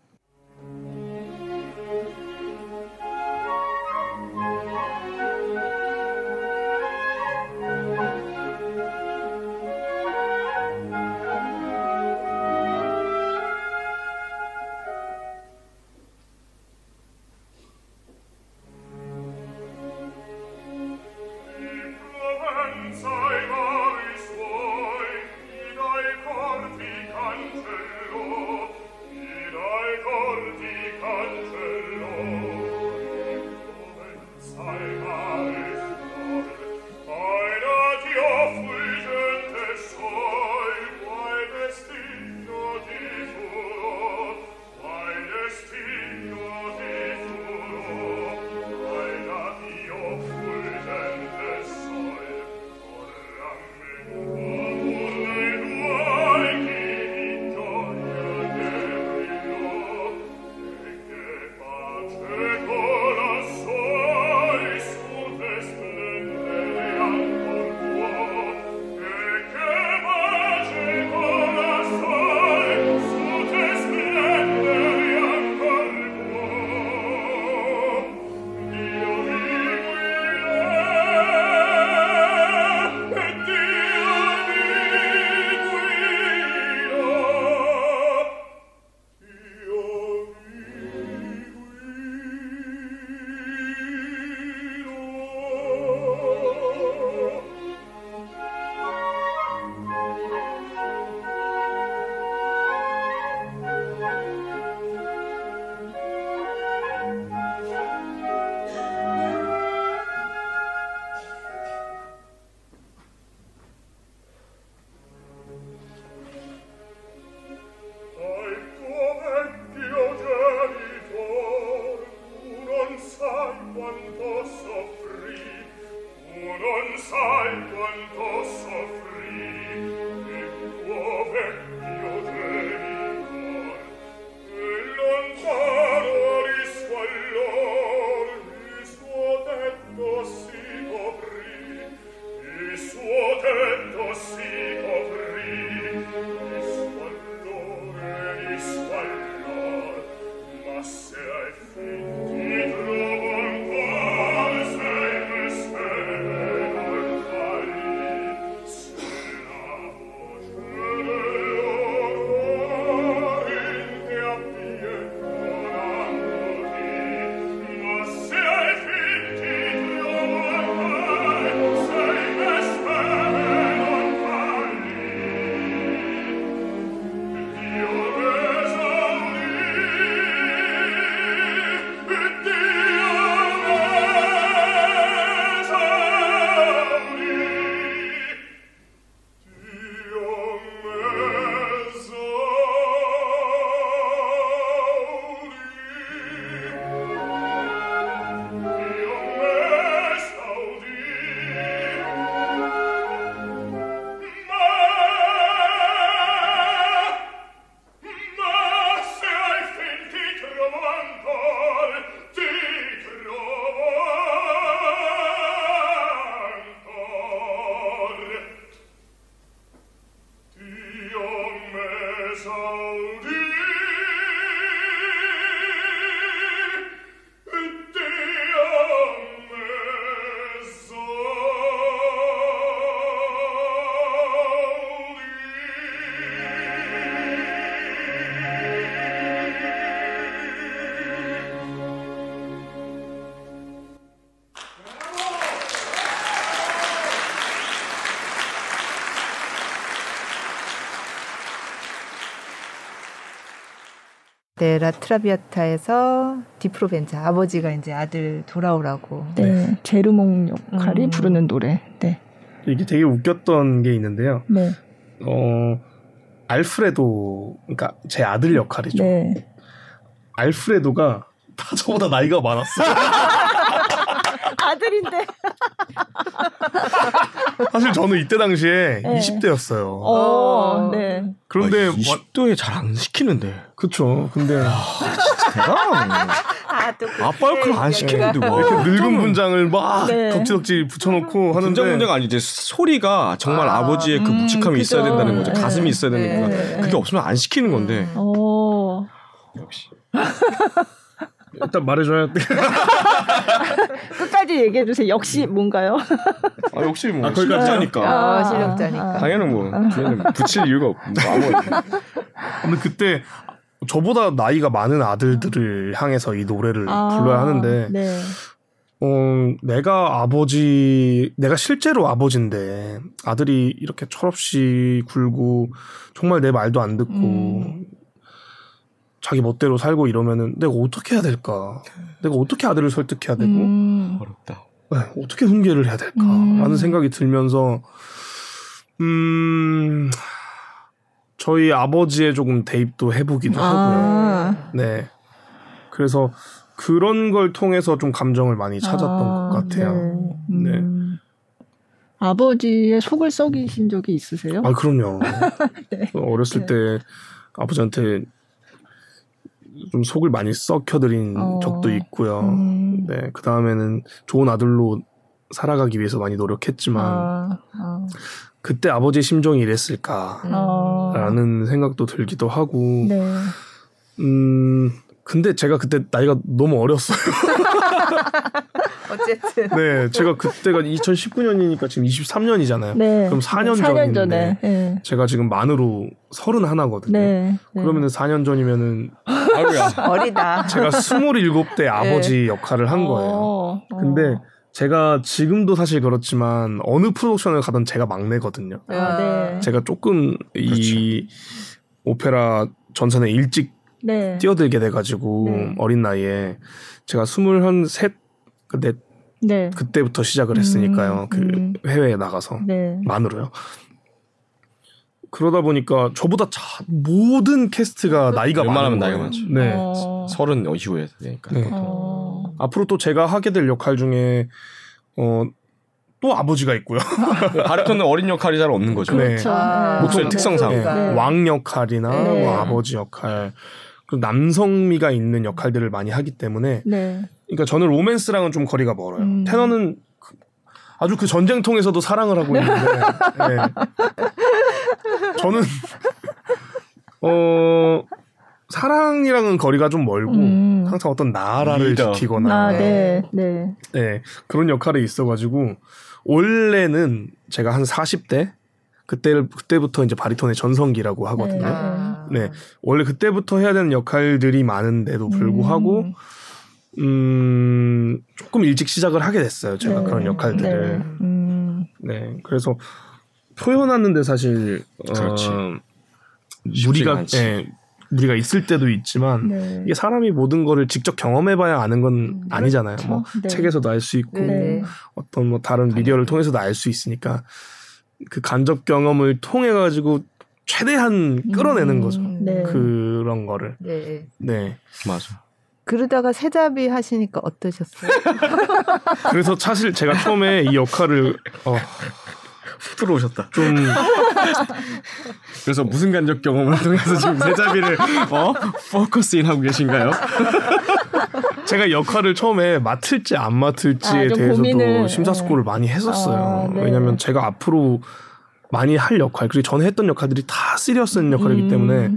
Blessed 네, 라트라비아타에서 디프로벤자 아버지가 이제 아들 돌아오라고. 네. 제르몽 역할이 음. 부르는 노래. 네. 이게 되게 웃겼던 게 있는데요. 네. 어 알프레도 그러니까 제 아들 역할이죠. 네. 알프레도가 다 저보다 나이가 많았어요. 아들인데. 사실 저는 이때 당시에 네. 20대였어요. 어, 네. 그런데 아, 와- 20도에 잘 안 시키는데. 그쵸. 근데 대단하네. 아, 또 그때 아빠 역할 안 시키는데 뭐. 이렇게 늙은 분장을 막 네. 덕지덕지 붙여놓고 하는데 분장 문제가 아니지 소리가 정말 아, 아, 버지의그 음, 묵직함이 그죠. 있어야 된다는 거죠. 네. 가슴이 있어야 네. 되는 네. 그게 없으면 안 시키는 건데. 어. 역시. 일단 말해줘야 돼. 끝까지 얘기해 주세요. 역시 뭔가요? 아 역시 뭐 아, 실력자니까. 아, 실력자니까. 당연히 뭐 붙일 이유가 없. 뭐 아무. 근데 그때 저보다 나이가 많은 아들들을 향해서 이 노래를 아, 불러야 하는데 네. 어, 내가 아버지, 내가 실제로 아버지인데 아들이 이렇게 철없이 굴고 정말 내 말도 안 듣고 음. 자기 멋대로 살고 이러면은 내가 어떻게 해야 될까? 내가 어떻게 아들을 설득해야 되고 음. 어렵다. 네, 어떻게 훈계를 해야 될까라는 음. 생각이 들면서 음 저희 아버지의 조금 대입도 해보기도 하고요. 아. 네. 그래서 그런 걸 통해서 좀 감정을 많이 찾았던 아, 것 같아요. 네. 음. 아버지의 속을 썩이신 적이 있으세요? 아, 그럼요. 네. 어렸을 때 아버지한테 좀 속을 많이 썩혀드린 어. 적도 있고요. 음. 네. 그 다음에는 좋은 아들로 살아가기 위해서 많이 노력했지만 아, 아. 그때 아버지의 심정이 이랬을까라는 아. 생각도 들기도 하고, 네. 음, 근데 제가 그때 나이가 너무 어렸어요. 어쨌든. 네, 제가 그때가 2019년이니까 지금 23년이잖아요. 네. 그럼 4년 4년 전인데 전에. 네. 제가 지금 만으로 31거든요. 네. 네. 그러면은 4년 전이면은. 어리다. 제가 27대 아버지 역할을 한 거예요. 어, 어. 근데 제가 지금도 사실 그렇지만 어느 프로덕션을 가든 제가 막내거든요. 아, 네. 제가 조금 이 오페라 전선에 일찍 네. 뛰어들게 돼가지고 네. 어린 나이에 제가 스물한 셋 그때 네. 그때부터 시작을 했으니까요. 음, 그 음. 해외에 나가서 네. 만으로요. 그러다 보니까 저보다 자, 모든 캐스트가 나이가 웬만하면 많은 나이가. 많죠. 네. 어. 서른 이후에 되니까. 네. 어. 앞으로 또 제가 하게 될 역할 중에 어, 또 아버지가 있고요. 바리톤은 어린 역할이 잘 없는 거죠. 네. 그렇죠. 아, 목소리 특성상. 네, 네. 왕 역할이나 네. 뭐 아버지 역할, 그 남성미가 있는 역할들을 많이 하기 때문에, 네. 그러니까 저는 로맨스랑은 좀 거리가 멀어요. 음. 테너는 그- 아주 그 전쟁통에서도 사랑을 하고 있는데, 네. 저는 어 사랑이랑은 거리가 좀 멀고 음. 항상 어떤 나라를 리더. 지키거나 아, 네. 네. 네, 그런 역할이 있어가지고 원래는 제가 한 40대 그때 그때부터 이제 바리톤의 전성기라고 하거든요. 아. 네. 원래 그때부터 해야 되는 역할들이 많은데도 불구하고 음. 음, 조금 일찍 시작을 하게 됐어요. 제가 네. 그런 역할들을. 네. 음. 네. 그래서 표현하는데 사실 어, 그렇지. 쉽지가 무리가. 예, 무리가 있을 때도 있지만 네. 이게 사람이 모든 거를 직접 경험해봐야 아는 건 아니잖아요. 뭐 네. 책에서도 알 수 있고 네. 어떤 뭐 다른 미디어를 통해서도 알 수 있으니까 그 간접 경험을 통해 가지고 최대한 끌어내는 음. 거죠. 네. 그런 거를. 네. 네. 맞아. 그러다가 세자비 하시니까 어떠셨어요? 그래서 사실 제가 처음에 이 역할을 어, 들어오셨다. 좀 그래서 무슨 간접 경험을 통해서 지금 세자비를 어 포커스인 하고 계신가요? 제가 역할을 처음에 맡을지 안 맡을지에 아, 좀 대해서도 고민을, 심사숙고를 많이 했었어요. 아, 네. 왜냐하면 제가 앞으로 많이 할 역할 그리고 전에 했던 역할들이 다 시리어스한 역할이기 음. 때문에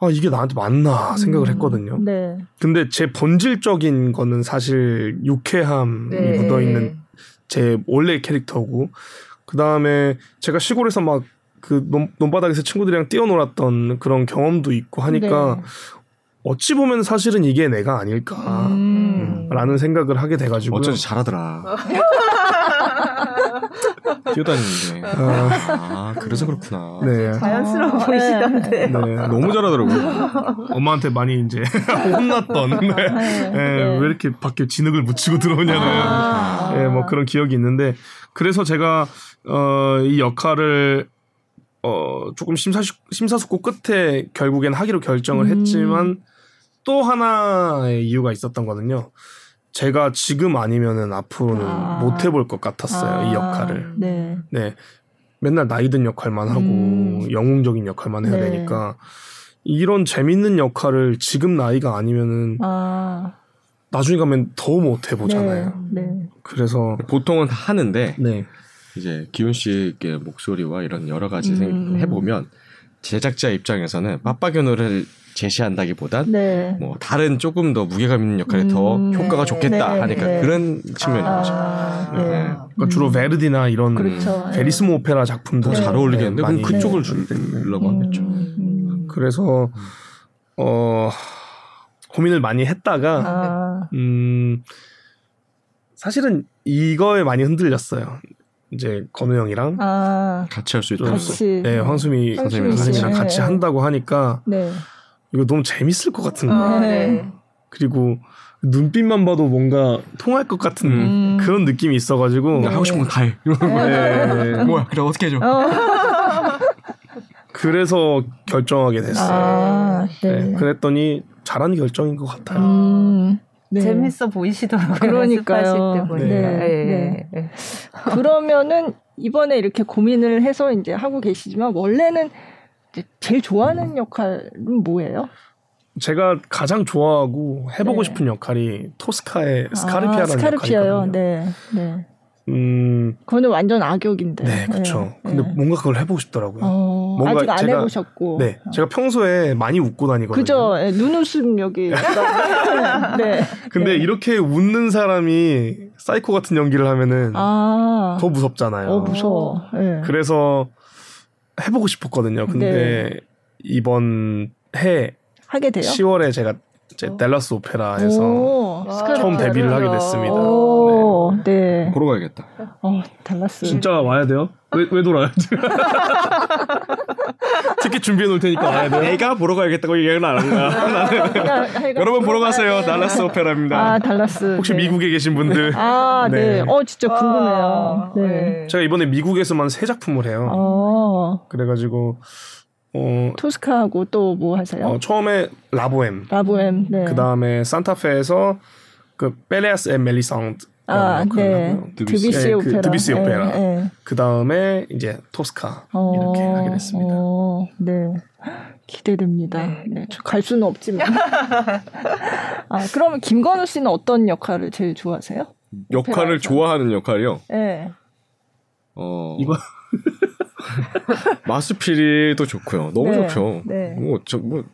아 이게 나한테 맞나 생각을 했거든요. 네. 근데 제 본질적인 거는 사실 유쾌함이 네. 묻어 있는 제 원래 캐릭터고 그 다음에 제가 시골에서 막 그 논바닥에서 친구들이랑 뛰어놀았던 그런 경험도 있고 하니까 네. 어찌 보면 사실은 이게 내가 아닐까. 음. 라는 생각을 하게 돼가지고 어쩐지 잘하더라. 뛰어다니는데. 아 그래서 그렇구나. 네. 자연스러워 아, 보이시던데. 네. 너무 잘하더라고. 엄마한테 많이 이제 혼났던 네. 네. 네, 왜 이렇게 밖에 진흙을 묻히고 들어오냐는 아. 예, 뭐 그런 기억이 있는데 그래서 제가 어, 이 역할을 어, 조금 심사 심사숙고 끝에 결국엔 하기로 결정을 음. 했지만 또 하나의 이유가 있었던 거는요. 제가 지금 아니면은 앞으로는 아. 못 해볼 것 같았어요 이 아, 역할을. 네. 네. 맨날 나이 든 역할만 하고 음. 영웅적인 역할만 해야 네. 되니까 이런 재밌는 역할을 지금 나이가 아니면은 아. 나중에 가면 더 못 해보잖아요. 네. 네. 그래서 보통은 다 하는데 네. 이제 기훈 씨의 목소리와 이런 여러 가지 음. 생- 해보면 제작자 입장에서는 빡빡연호를 제시한다기보단 네. 뭐 다른 조금 더 무게감 있는 역할이 더 음, 효과가 네. 좋겠다 네, 하니까 네. 그런 측면인 거죠. 아, 네. 네. 그러니까 주로 베르디나 이런 그렇죠. 네. 베리스모 오페라 작품들 더잘 어울리겠는데 그럼 많이 그쪽을 네. 주려고 하겠죠. 음. 그래서 어 고민을 많이 했다가 아. 음 사실은 이거에 많이 흔들렸어요. 이제 건우 형이랑 아. 같이 할 수 있다. 같이. 네, 황수미 황수미 선생님이랑 씨. 같이 네. 한다고 하니까 네. 이거 너무 재밌을 것 같은 아, 거예요. 네. 그리고 눈빛만 봐도 뭔가 통할 것 같은 음. 그런 느낌이 있어가지고 하고 싶은 거다 해. 네. 뭐야? 그래 어떻게 해줘? 어. 그래서 결정하게 됐어요. 아. 네. 네, 그랬더니 잘한 결정인 것 같아요. 음. 네. 재밌어 보이시더라고요. 그러니까요. 네, 예, 네. 예. 그러면은 이번에 이렇게 고민을 해서 이제 하고 계시지만 원래는 이제 제일 좋아하는 역할은 뭐예요? 제가 가장 좋아하고 해보고 네. 싶은 역할이 토스카의 스카르피아라는 아, 스카르피아요. 역할이거든요. 네. 네. 음, 그거는 완전 악역인데. 네, 그렇죠. 네, 근데 네. 뭔가 그걸 해보고 싶더라고요. 어, 뭔가 아직 안 제가- 해보셨고. 네, 제가 평소에 많이 웃고 다니거든요. 그죠. 예, 눈웃음 여기. 약간. 네. 근데 네. 이렇게 웃는 사람이 사이코 같은 연기를 하면은 아. 더 무섭잖아요. 어, 무서워. 예. 그래서 해보고 싶었거든요. 근데 네. 이번 해 하게 돼요? 10월에 제가 이제 댈러스 오페라에서 오, 와. 스카르피아를. 처음 데뷔를 하게 됐습니다. 오, 네. 보러 가야겠다. 어, 달라스. 진짜 와야 돼요? 왜, 왜 돌아요? 티켓 준비해 놓을 테니까 와야 돼요. 내가 보러 가야겠다고 얘기는 안한 거야. 여러분 보러 가세요. 달라스 오페라입니다. 아, 달라스. 혹시 네. 미국에 계신 분들 아, 네. 네. 어, 진짜 궁금해요. 아, 네. 제가 이번에 미국에서만 세 작품을 해요. 어, 그래가지고 어, 토스카하고 또 뭐 하세요? 어, 처음에 라보엠, 라보엠. 네. 그 다음에 산타페에서 그 펠레아스 앤 멜리상드 아, 네. 드뷔시. 드뷔시 예, 그 오페라. 드뷔시 오페라. 예, 예. 그 다음에 이제 토스카 어, 이렇게 하게 됐습니다. 어, 네. 기대됩니다. 네. 저갈 수는 없지만. 아, 그러면 김건우 씨는 어떤 역할을 제일 좋아하세요? 역할을 오페라에서. 좋아하는 역할이요. 네. 어, 이거 마스피리도 좋고요. 너무 네, 좋죠. 네. 뭐, 저, 뭐,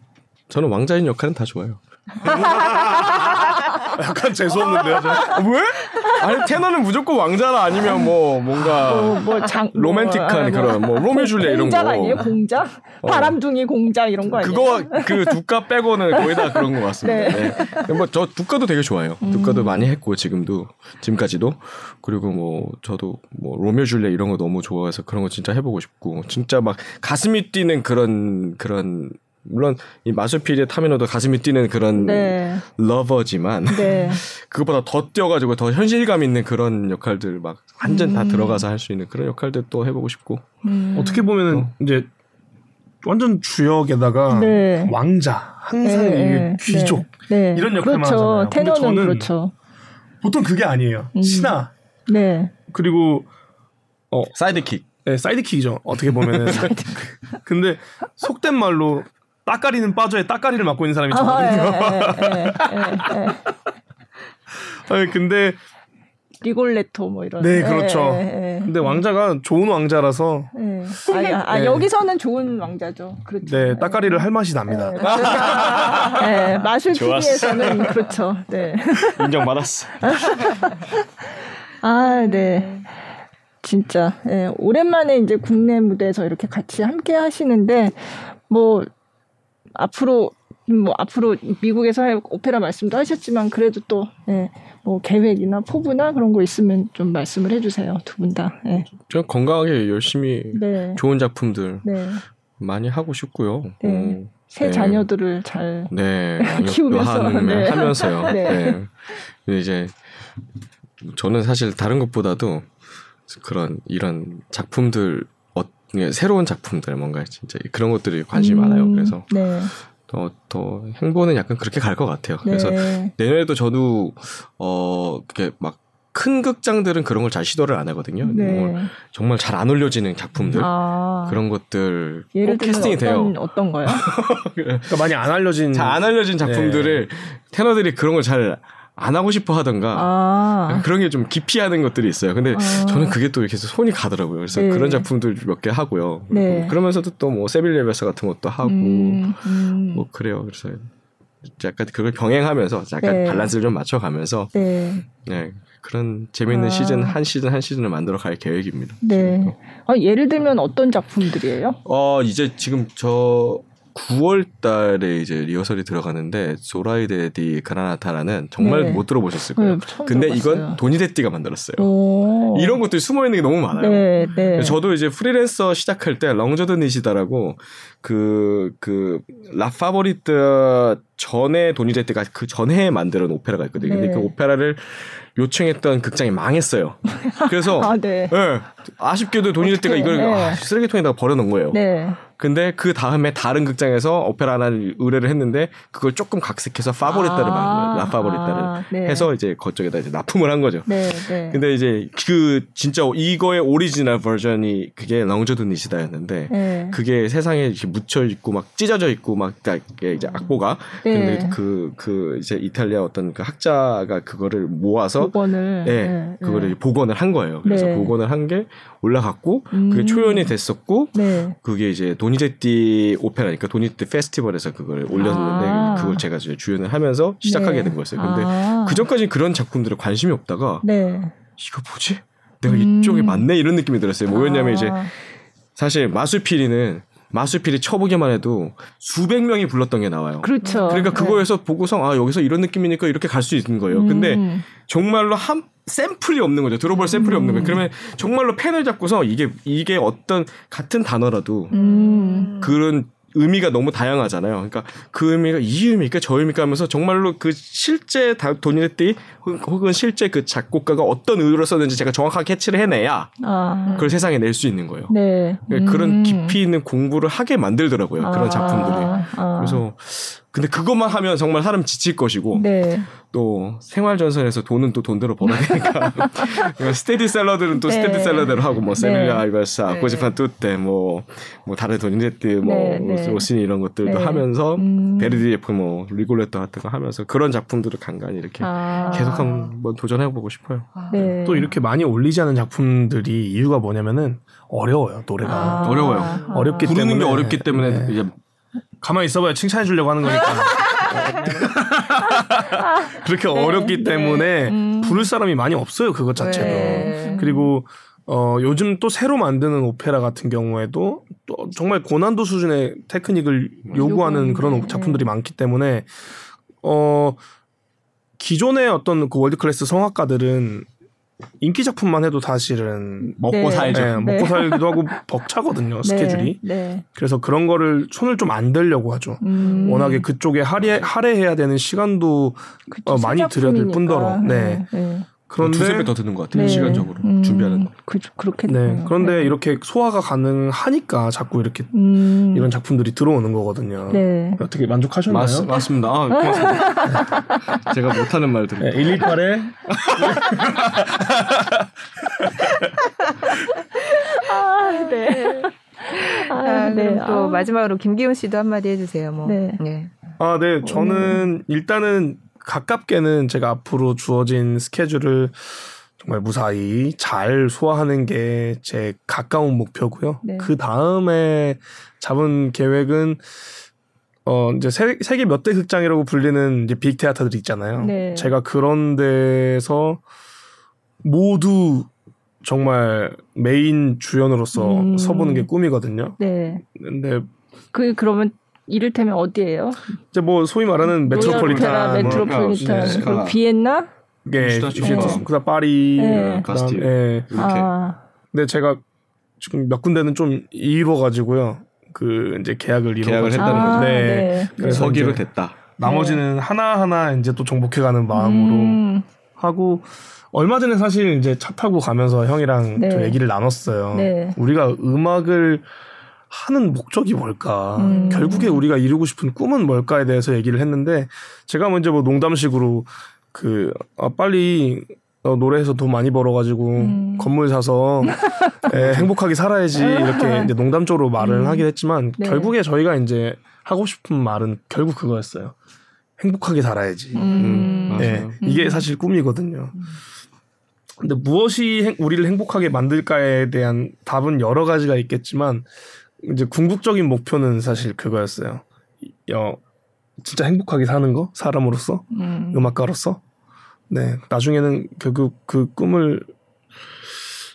저는 왕자인 역할은 다 좋아요. 약간 재수 없는데요. 저. 왜? 아니 테너는 무조건 왕자라 아니면 뭐 뭔가 뭐, 뭐 장, 로맨틱한 뭐, 그런 뭐 로미오 줄리엣 이런 공작 거. 아니에요? 공작? 바람둥이 공작 이런 거 아니에요? 그거 그 두가 빼고는 거의 다 그런 것 같습니다. 네. 뭐저 두가도 되게 좋아해요. 음. 두가도 많이 했고 지금도 지금까지도 그리고 뭐 저도 뭐 로미오 줄리엣 이런 거 너무 좋아해서 그런 거 진짜 해보고 싶고 진짜 막 가슴이 뛰는 그런 그런 물론 이 마술피리의 타미노도 가슴이 뛰는 그런 네. 러버지만 네. 그것보다 더 뛰어가지고 더 현실감 있는 그런 역할들 막 완전 음. 다 들어가서 할 수 있는 그런 역할들 또 해보고 싶고 어떻게 보면은 이제 완전 주역에다가 네. 왕자 항상 이게 네, 귀족 네. 이런 역할만 그렇죠. 하잖아요. 근데 테너는 저는 그렇죠. 보통 그게 아니에요. 음. 신하 네. 그리고 sidekick 네, sidekick이죠. 어떻게 보면은 근데 속된 말로 따까리는 빠져에 따까리를 맡고 있는 사람이 아, 예, 저거든요. 예. 아니, 근데 리골레토 뭐 이런. 네 그렇죠. 예, 예, 예. 근데 왕자가 좋은 왕자라서 예. 아, 아, 네. 여기서는 좋은 왕자죠. 그렇죠. 네 따까리를 할 맛이 납니다. 네, 마술. TV에서는 그렇죠. 네. 인정받았어. 아, 네. 진짜 예, 오랜만에 이제 국내 무대에서 이렇게 같이 함께 하시는데 뭐 앞으로 뭐 앞으로 미국에서 할 오페라 말씀도 하셨지만 그래도 또 예, 뭐 계획이나 포부나 그런 거 있으면 좀 말씀을 해주세요 두 분 다. 예. 저 건강하게 열심히 네. 좋은 작품들 네. 많이 하고 싶고요. 네. 음, 새 네. 자녀들을 잘 네, 키우면서, 한- 네. 하면서요. 네. 네. 근데 이제 저는 사실 다른 것보다도 그런 이런 작품들 어, 새로운 작품들 뭔가 진짜 그런 것들이 관심이 많아요. 음, 그래서 네. 더, 더 행보는 약간 그렇게 갈 것 같아요. 그래서 네. 내년에도 저도 어 그게 막 큰 극장들은 그런 걸 잘 시도를 안 하거든요. 네. 뭐 정말 잘 안 올려지는 작품들 아, 그런 것들 예를 꼭 들면 캐스팅이 어떤, 돼요. 어떤 거요? 그러니까 많이 안 알려진 잘 안 알려진 작품들을 테너들이 그런 걸 잘 안 하고 싶어 하던가 아, 그런 게 좀 기피하는 것들이 있어요. 근데 아. 저는 그게 또 이렇게 손이 가더라고요. 그래서 네. 그런 작품들 몇 개 하고요. 네. 그러면서도 또 뭐 세빌리아베스 같은 것도 하고 음, 음. 뭐 그래요. 그래서 약간 그걸 병행하면서 약간 네. 밸런스를 좀 맞춰가면서 네. 네, 그런 재밌는 아. 시즌 한 시즌 한 시즌을 만들어 갈 계획입니다. 네. 아, 예를 들면 어떤 작품들이에요? 어 이제 지금 저 9월 달에 이제 리허설이 들어가는데 조라이다 디 그라나타라는 정말 네. 못 들어보셨을 거예요. 네, 근데 들어봤어요. 이건 도니제띠가 만들었어요. 오. 이런 것들이 숨어 있는 게 너무 많아요. 네, 네. 저도 이제 프리랜서 시작할 때 랑주 드 니시다라고 그, 그, 라 파보리트 전에 도니제띠가 그 전에 만들은 오페라가 있거든요. 근데 네. 그 오페라를 요청했던 극장이 망했어요. 그래서 아, 네. 예. 아쉽게도 도니제티가 어떡해. 이걸 네. 아, 쓰레기통에다가 버려 놓은 거예요. 네. 근데 그 다음에 다른 극장에서 오페라 하나를 의뢰를 했는데 그걸 조금 각색해서 파보리타를 아, 만든 거예요. 라 파보리타를 아, 네. 해서 이제 그쪽에다 이제 납품을 한 거죠. 네, 네. 근데 이제 그 진짜 이거의 오리지널 버전이 그게 랑주 드 니시다였는데 네. 그게 세상에 이렇게 묻혀 있고 막 찢어져 있고 막 이게 이제 악보가 네. 근데 그그 이제 이탈리아 어떤 그 학자가 그거를 모아서 복원을 네, 네, 그거를 네. 복원을 한 거예요. 그래서 네. 복원을 한 게 올라갔고 그게 음. 초연이 됐었고 네. 그게 이제 도니제띠 오페라니까 도니제띠 페스티벌에서 그걸 올렸는데 아. 그걸 제가 이제 주연을 하면서 시작하게 네. 된 거였어요. 근데 아. 그 전까지는 그런 작품들에 관심이 없다가 네. 이거 뭐지? 내가 음. 이쪽에 맞네 이런 느낌이 들었어요. 뭐였냐면 아. 이제 사실 마술피리는 마술피리 쳐보기만 해도 수백 명이 불렀던 게 나와요. 그렇죠. 그러니까 네. 그거에서 보고서 아 여기서 이런 느낌이니까 이렇게 갈 수 있는 거예요. 근데 음. 정말로 한 샘플이 없는 거죠. 들어볼 샘플이 없는 거예요. 그러면 정말로 펜을 잡고서 이게 이게 어떤 같은 단어라도 음. 그런 의미가 너무 다양하잖아요. 그러니까 그 의미가 이 의미일까 저 의미일까 하면서 정말로 그 실제 다 도니네띠 혹은 실제 그 작곡가가 어떤 의도로 썼는지 제가 정확하게 캐치를 해내야 아. 그걸 세상에 낼 수 있는 거예요. 네. 그러니까 그런 음. 깊이 있는 공부를 하게 만들더라고요. 그런 아. 작품들이. 아. 그래서 근데 그것만 하면 정말 사람 지칠 것이고 네. 또 생활 전선에서 돈은 또 돈대로 벌어야 되니까 스테디 셀러들은 또 네. 스테디 셀러대로 하고 뭐 세빌리아 이발사, 네. 코지 판 뚜떼 뭐뭐 다른 도니제티 뭐 네, 네. 로시니 이런 것들도 네. 하면서 음. 베르디의 뭐 리골레토 같은 거 하면서 그런 작품들을 간간히 이렇게 아. 계속 한번 도전해 보고 싶어요. 네. 또 이렇게 많이 올리지 않은 작품들이 이유가 뭐냐면은 어려워요 노래가 아. 어려워요. 어렵기 부르는 게 때문에 어렵기 때문에 네. 이제 가만히 있어봐야 칭찬해 주려고 하는 거니까. 그렇게 어렵기 때문에 음. 부를 사람이 많이 없어요 그것 자체도. 네. 그리고 어 요즘 또 새로 만드는 오페라 같은 경우에도 또 정말 고난도 수준의 테크닉을 요구하는 그런 요구하는데, 작품들이 많기 때문에 어 기존의 어떤 그 world class 성악가들은 인기 작품만 해도 사실은 먹고 네. 살죠. 네, 네. 먹고 살기도 하고 벅차거든요 스케줄이 네. 네. 그래서 그런 거를 손을 좀 안 대려고 하죠 음. 워낙에 그쪽에 할애, 할애해야 되는 시간도 그쵸, 어, 많이 들여야 될. 뿐더러 네. 네. 그런데 두세 배 더 드는 것 같아요. 네. 시간적으로 음. 준비하는 거. 그, 그렇겠네요. 네 그런데 네. 이렇게 소화가 가능하니까 자꾸 이렇게 음. 이런 작품들이 들어오는 거거든요 네. 어떻게 만족하셨나요? 맞, 맞습니다. 아, 고맙습니다. 제가 못하는 말 네, 드립니다. 128에 아, 네. 아, 아, 네. 그럼 또 아. 마지막으로 김기훈 씨도 한마디 해주세요. 뭐. 네. 네. 아, 네. 저는 일단은 가깝게는 제가 앞으로 주어진 스케줄을 정말 무사히 잘 소화하는 게 제 가까운 목표고요. 네. 그 다음에 잡은 계획은 어 이제 세, 세계 몇 대 극장이라고 불리는 이제 big theater들이 있잖아요. 네. 제가 그런 데서 모두 정말 메인 주연으로서 음. 서보는 게 꿈이거든요. 네. 근데 그 그러면 이를테면 어디예요? 이제 뭐 소위 말하는 메트로폴리탄, 뭐 메트로폴리탄, 네. 그리고 비엔나? 예, 네. 그다음 파리, 네. 그다음 가스틸. 예. 이렇게 아, 근데 제가 지금 몇 군데는 좀 이뤄 가지고요. 그 이제 계약을 이뤄 계약을 가지고 했다는 아, 거죠. 네. 네. 그래서 서기로 됐다. 나머지는 하나 하나 이제 또 정복해가는 마음으로 음, 하고 얼마 전에 사실 이제 차 타고 가면서 형이랑 네. 좀 얘기를 나눴어요. 네. 우리가 음악을 하는 목적이 뭘까? 음. 결국에 우리가 이루고 싶은 꿈은 뭘까에 대해서 얘기를 했는데 제가 먼저 뭐 농담식으로 그 아, 빨리 어, 노래해서 돈 많이 벌어가지고 음. 건물 사서 에, 행복하게 살아야지 이렇게 이제 농담적으로 말을 음. 하긴 했지만 네. 결국에 저희가 이제 하고 싶은 말은 결국 그거였어요. 행복하게 살아야지. 음. 예, 이게 사실 꿈이거든요. 근데 무엇이 행- 우리를 행복하게 만들까에 대한 답은 여러 가지가 있겠지만 이제 궁극적인 목표는 사실 그거였어요. 어, 진짜 행복하게 사는 거 사람으로서 음. 음악가로서 네 나중에는 결국 그 꿈을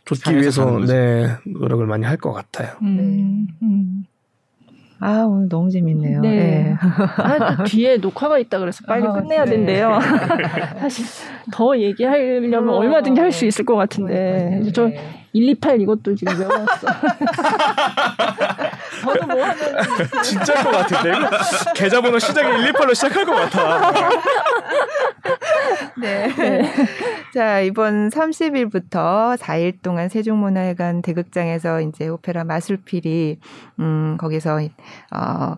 쫓기 향해서 위해서. 네 노력을 많이 할 것 같아요. 음. 음. 아 오늘 너무 재밌네요. 네. 네. 아, 또 뒤에 녹화가 있다 그래서 빨리 아, 끝내야 네. 된대요. 사실 더 얘기하려면 어. 얼마든지 할 수 있을 것 같은데 네. 저 128 이것도 지금 외웠어. 저도 뭐 하면 진짜일 것 같은데 이거 계좌번호 시작이 128로 시작할 것 같아. 네. 자, 이번 30일부터 4일 동안 세종문화회관 대극장에서 이제 오페라 마술필이 음, 거기서 어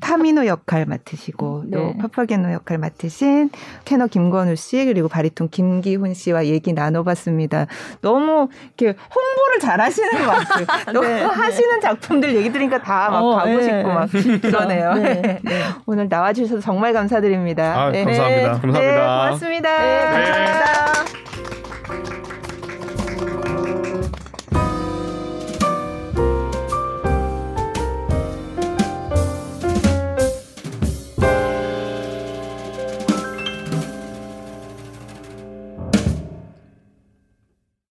타미노 역할 맡으시고 또 네. 파파게노 역할 맡으신 테너 김건우 씨 그리고 바리톤 김기훈 씨와 얘기 나눠봤습니다. 너무 이렇게 홍보를 잘 하시는 것 같아요. 너무 네, 네. 하시는 작품들 얘기 들으니까 다막 어, 가고 네. 싶고 막 그러네요. 네, 네. 오늘 나와주셔서 정말 감사드립니다. 아, 네. 감사합니다. 네, 감사합니다. 고맙습니다. 네, 감사합니다.